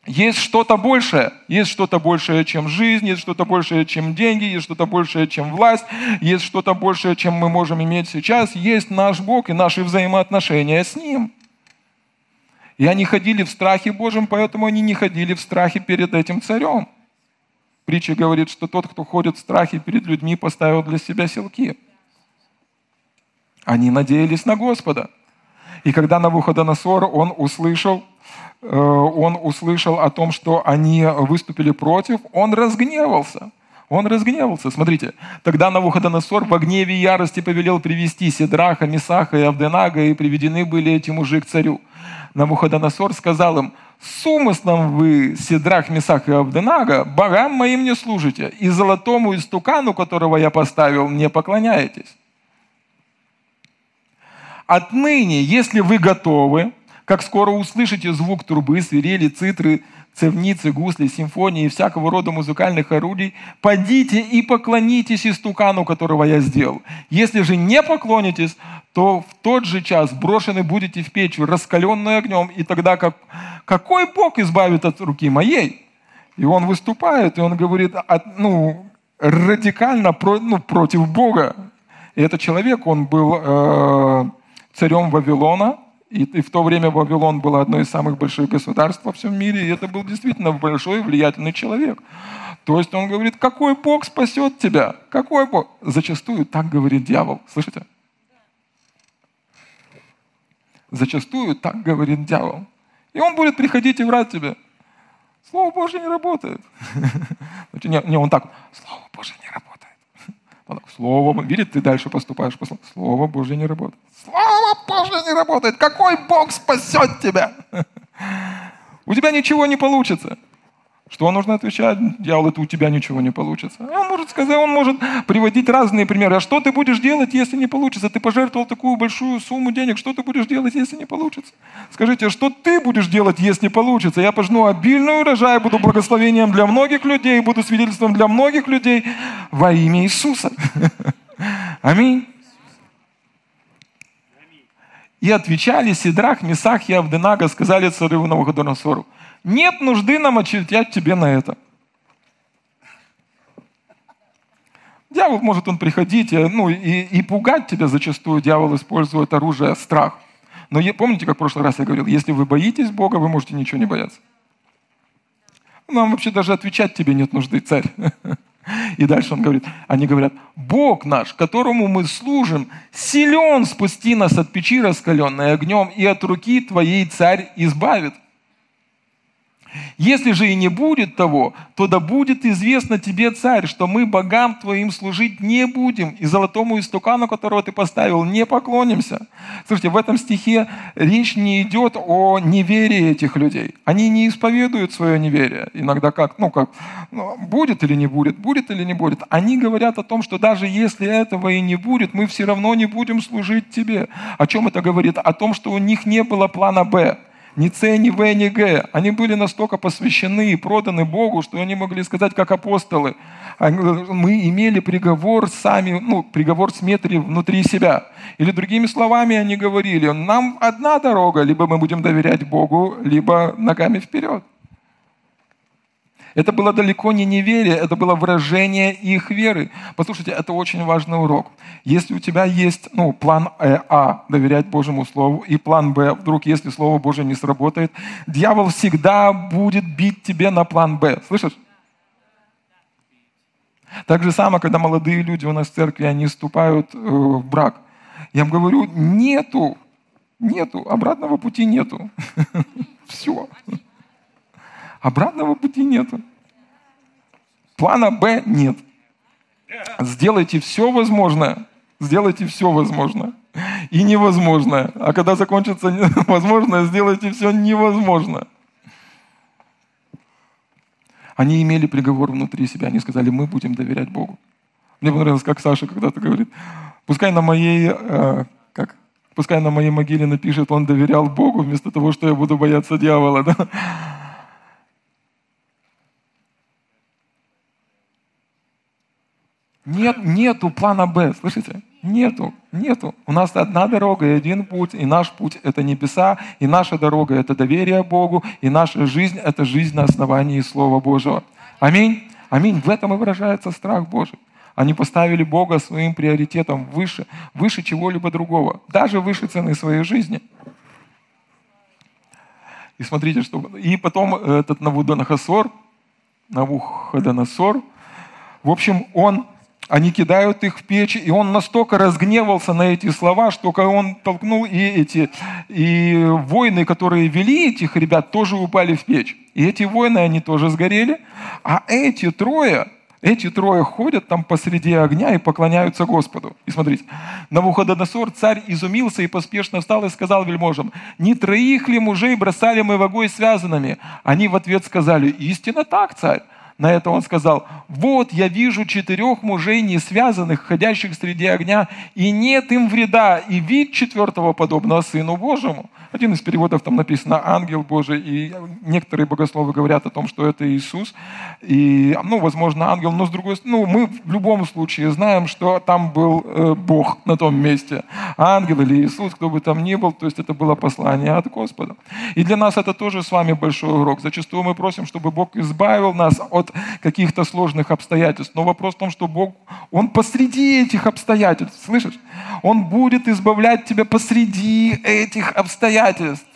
есть что-то большее, есть что-то большее, чем жизнь, есть что-то большее, чем деньги, есть что-то большее, чем власть, есть что-то большее, чем мы можем иметь сейчас, есть наш Бог и наши взаимоотношения с Ним. И они ходили в страхе Божьем, поэтому они не ходили в страхе перед этим царем. Притча говорит, что тот, кто ходит в страхе перед людьми, поставил для себя селки. Они надеялись на Господа. И когда Навуходоносор, он услышал, э, он услышал о том, что они выступили против, он разгневался. Он разгневался. Смотрите, тогда Навуходоносор в гневе и ярости повелел привести Седраха, Месаха и Авденага, и приведены были эти мужи к царю. Навуходоносор сказал им, с умыслом вы, Седрах, Месах и Авденага, богам моим не служите, и золотому истукану, которого я поставил, не поклоняетесь. Отныне, если вы готовы, как скоро услышите звук трубы, свирели, цитры, цевницы, гусли, симфонии и всякого рода музыкальных орудий, подите и поклонитесь истукану, которого я сделал. Если же не поклонитесь, то в тот же час брошены будете в печь, раскаленную огнем, и тогда как, какой Бог избавит от руки моей? И он выступает, и он говорит, ну, радикально ну, против Бога. И этот человек, он был э, царем Вавилона, и, и в то время Вавилон было одно из самых больших государств во всем мире, и это был действительно большой влиятельный человек. То есть он говорит, какой Бог спасет тебя? Какой Бог? Зачастую так говорит дьявол. Слышите? Зачастую так говорит дьявол. И он будет приходить и врать тебе. Слово Божье не работает. *laughs* Не он так, Слово Божье не работает. Слово, видит, ты дальше поступаешь по слову. Слово Божье не работает. Слово Божье не работает. Какой Бог спасет тебя? *laughs* У тебя ничего не получится. Что нужно отвечать? Дьявол, это у тебя ничего не получится. Он может сказать, он может приводить разные примеры. А что ты будешь делать, если не получится? Ты пожертвовал такую большую сумму денег. Что ты будешь делать, если не получится? Скажите, что ты будешь делать, если получится? Я пожну обильный урожай, буду благословением для многих людей, буду свидетельством для многих людей во имя Иисуса. *laughs* Аминь. И отвечали Сидрах, Месах и Авденага, сказали царю Навуходоносору, нет нужды нам очередять тебе на это. Дьявол может он приходить э, ну, и, и пугать тебя зачастую. Дьявол использует оружие страх. Но помните, как в прошлый раз я говорил, если вы боитесь Бога, вы можете ничего не бояться. Нам вообще даже отвечать тебе нет нужды, царь. *laughs* И дальше он говорит, они говорят, Бог наш, которому мы служим, силен спусти нас от печи раскаленной огнем, и от руки твоей царь избавит. Если же и не будет того, то да будет известно тебе, царь, что мы богам твоим служить не будем, и золотому истукану, которого ты поставил, не поклонимся. Слушайте, в этом стихе речь не идет о неверии этих людей. Они не исповедуют свое неверие. Иногда как, ну как, ну, будет или не будет, будет или не будет. Они говорят о том, что даже если этого и не будет, мы все равно не будем служить тебе. О чем это говорит? О том, что у них не было плана «Б». Ни С, ни В, ни Г. Они были настолько посвящены и проданы Богу, что они могли сказать, как апостолы. Мы имели приговор сами, ну, приговор смерти внутри себя. Или другими словами они говорили, нам одна дорога, либо мы будем доверять Богу, либо ногами вперед. Это было далеко не неверие, это было выражение их веры. Послушайте, это очень важный урок. Если у тебя есть ну, план э, А, доверять Божьему Слову, и план Б, вдруг если Слово Божье не сработает, дьявол всегда будет бить тебе на план Б. Слышишь? Так же самое, когда молодые люди у нас в церкви, они вступают э, в брак. Я им говорю, нету, нету, обратного пути нету. *laughs* Все. Обратного пути нет. Плана Б нет. Сделайте все возможное. Сделайте все возможное. и невозможное. А когда закончится *laughs* возможное, сделайте все невозможно. Они имели приговор внутри себя. Они сказали, мы будем доверять Богу. Мне понравилось, как Саша когда-то говорит, пускай на моей, э, как, пускай на моей могиле напишет, он доверял Богу, вместо того, что я буду бояться дьявола. *laughs* Да? Нет, нету плана Б, слышите? Нету, нету. У нас одна дорога и один путь, и наш путь – это небеса, и наша дорога – это доверие Богу, и наша жизнь – это жизнь на основании Слова Божьего. Аминь. Аминь. В этом и выражается страх Божий. Они поставили Бога своим приоритетом выше, выше чего-либо другого, даже выше цены своей жизни. И смотрите, что... И потом этот Навуданахасор, Навуходоносор, в общем, он они кидают их в печь, и он настолько разгневался на эти слова, что он толкнул и эти и воины, которые вели этих ребят, тоже упали в печь. И эти воины, они тоже сгорели. А эти трое, эти трое ходят там посреди огня и поклоняются Господу. И смотрите, Навуходоносор, царь, изумился и поспешно встал и сказал вельможам, «Не троих ли мужей бросали мы в огонь связанными?» Они в ответ сказали, «Истинно так, царь». На это он сказал, вот я вижу четырех мужей не связанных, ходящих среди огня, и нет им вреда, и вид четвертого подобного Сыну Божьему. Один из переводов там написано «ангел Божий», и некоторые богословы говорят о том, что это Иисус. И, ну, возможно, ангел, но с другой стороны, ну, мы в любом случае знаем, что там был э, Бог на том месте. Ангел или Иисус, кто бы там ни был, то есть это было послание от Господа. И для нас это тоже с вами большой урок. Зачастую мы просим, чтобы Бог избавил нас от каких-то сложных обстоятельств. Но вопрос в том, что Бог, Он посреди этих обстоятельств, слышишь? Он будет избавлять тебя посреди этих обстоятельств.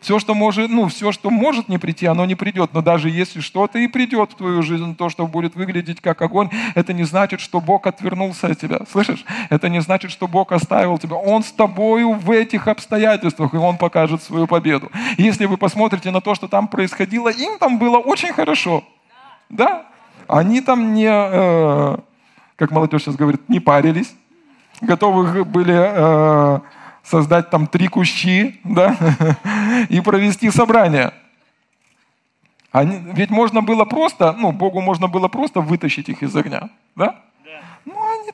Все, что может, ну, все, что может не прийти, оно не придет. Но даже если что-то и придет в твою жизнь, то, что будет выглядеть как огонь, это не значит, что Бог отвернулся от тебя. Слышишь? Это не значит, что Бог оставил тебя. Он с тобою в этих обстоятельствах, и Он покажет свою победу. Если вы посмотрите на то, что там происходило, им там было очень хорошо. Да? Они там не, э, как молодежь сейчас говорит, не парились, готовы были... Э, создать там три кущи, да, *laughs* и провести собрание. Они, ведь можно было просто, ну, Богу можно было просто вытащить их из огня, да?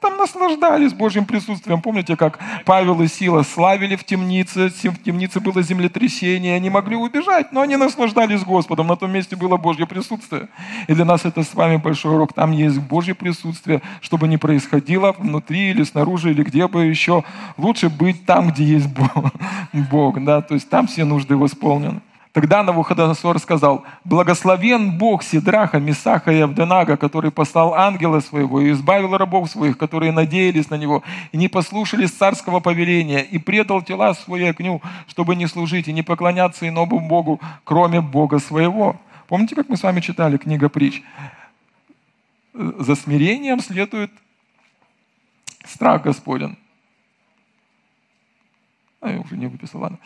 Там наслаждались Божьим присутствием. Помните, как Павел и Сила славили в темнице, в темнице было землетрясение, они могли убежать, но они наслаждались Господом, на том месте было Божье присутствие. И для нас это с вами большой урок. Там есть Божье присутствие, чтобы не происходило внутри или снаружи, или где бы еще. Лучше быть там, где есть *laughs* Бог да, то есть там все нужды восполнены. Тогда Навуходоносор сказал, «Благословен Бог Сидраха, Месаха и Авденага, который послал ангела своего и избавил рабов своих, которые надеялись на него и не послушались царского повеления, и предал тела свои огню, чтобы не служить и не поклоняться иному Богу, кроме Бога своего». Помните, как мы с вами читали книга притч? За смирением следует страх Господен. А я уже не выписал, ладно.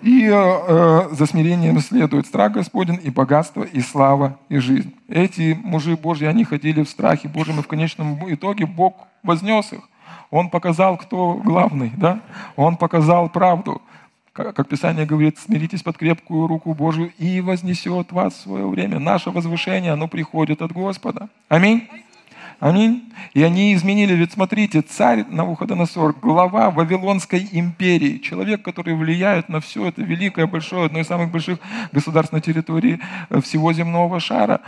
И э, э, за смирением следует страх Господень и богатство, и слава, и жизнь. Эти мужи Божьи, они ходили в страхе Божьем, и в конечном итоге Бог вознес их. Он показал, кто главный, да? Он показал правду. Как, Писание говорит, смиритесь под крепкую руку Божию и вознесет вас в свое время. Наше возвышение, оно приходит от Господа. Аминь. Аминь. И они изменили, ведь смотрите, царь Навуходоносор, глава Вавилонской империи, человек, который влияет на все это великое, большое, одно из самых больших государств на территории э, всего земного шара,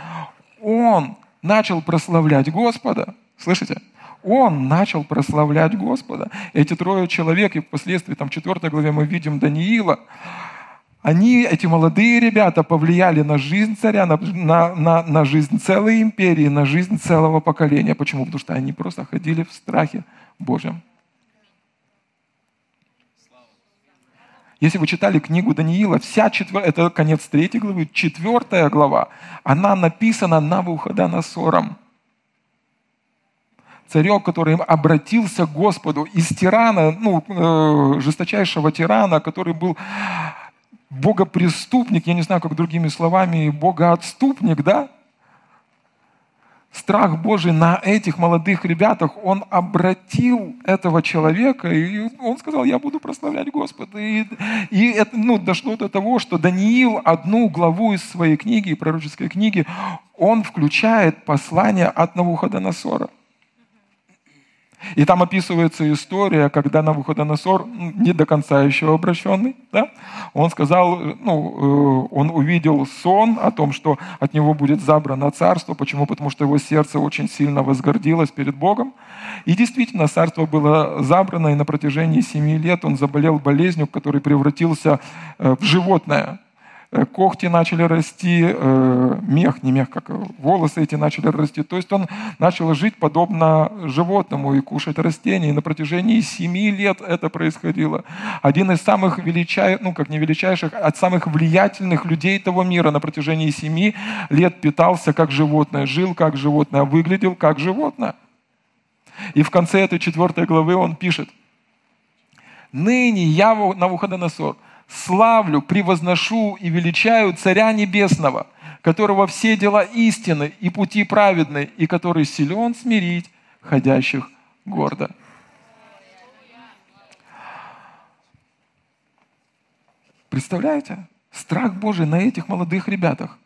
он начал прославлять Господа. Слышите? Он начал прославлять Господа. Эти трое человек, и впоследствии, там, в 4 главе мы видим Даниила, они, эти молодые ребята, повлияли на жизнь царя, на, на, на, на жизнь целой империи, на жизнь целого поколения. Почему? Потому что они просто ходили в страхе Божьем. Если вы читали книгу Даниила, вся четвертая, это конец третьей главы, четвертая глава, она написана Навуходоносором. Царем, который обратился к Господу из тирана, ну, э, жесточайшего тирана, который был богопреступник, я не знаю, как другими словами, богоотступник, да? страх Божий на этих молодых ребятах, он обратил этого человека, и он сказал, я буду прославлять Господа. И, и это ну, дошло до того, что Даниил одну главу из своей книги, пророческой книги, он включает послание от Навуходоносора. И там описывается история, когда Навуходоносор, не до конца еще обращенный, да, он сказал, ну, э, он увидел сон о том, что от него будет забрано царство. Почему? Потому что его сердце очень сильно возгордилось перед Богом. И действительно, царство было забрано, и на протяжении семи лет он заболел болезнью, который превратился э, в животное. Э, когти начали расти, э, мех, не мех, как волосы эти начали расти. То есть он начал жить подобно животному и кушать растения. И на протяжении семи лет это происходило. Один из самых величайших, ну как не величайших, от самых влиятельных людей того мира на протяжении семи лет питался как животное, жил как животное, выглядел как животное. И в конце этой четвертой главы он пишет, «Ныне я, Навуходоносор, славлю, превозношу и величаю Царя Небесного, которого все дела истины и пути праведны, и который силен смирить ходящих гордо. Представляете? Страх Божий на этих молодых ребятах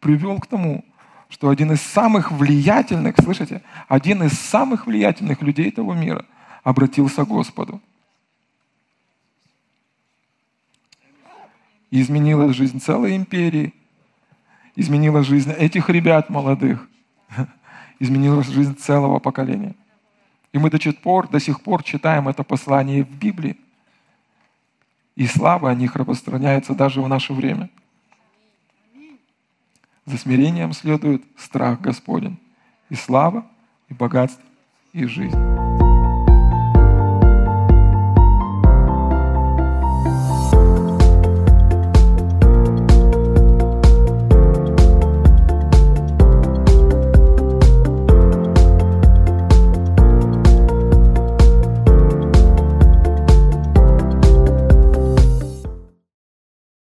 привел к тому, что один из самых влиятельных, слышите, один из самых влиятельных людей этого мира обратился к Господу. Изменила жизнь целой империи, изменила жизнь этих ребят молодых, *laughs* изменила жизнь целого поколения. И мы до сих пор, до сих пор читаем это послание в Библии. И слава о них распространяется даже в наше время. За смирением следует страх Господень. И слава, и богатство, и жизнь.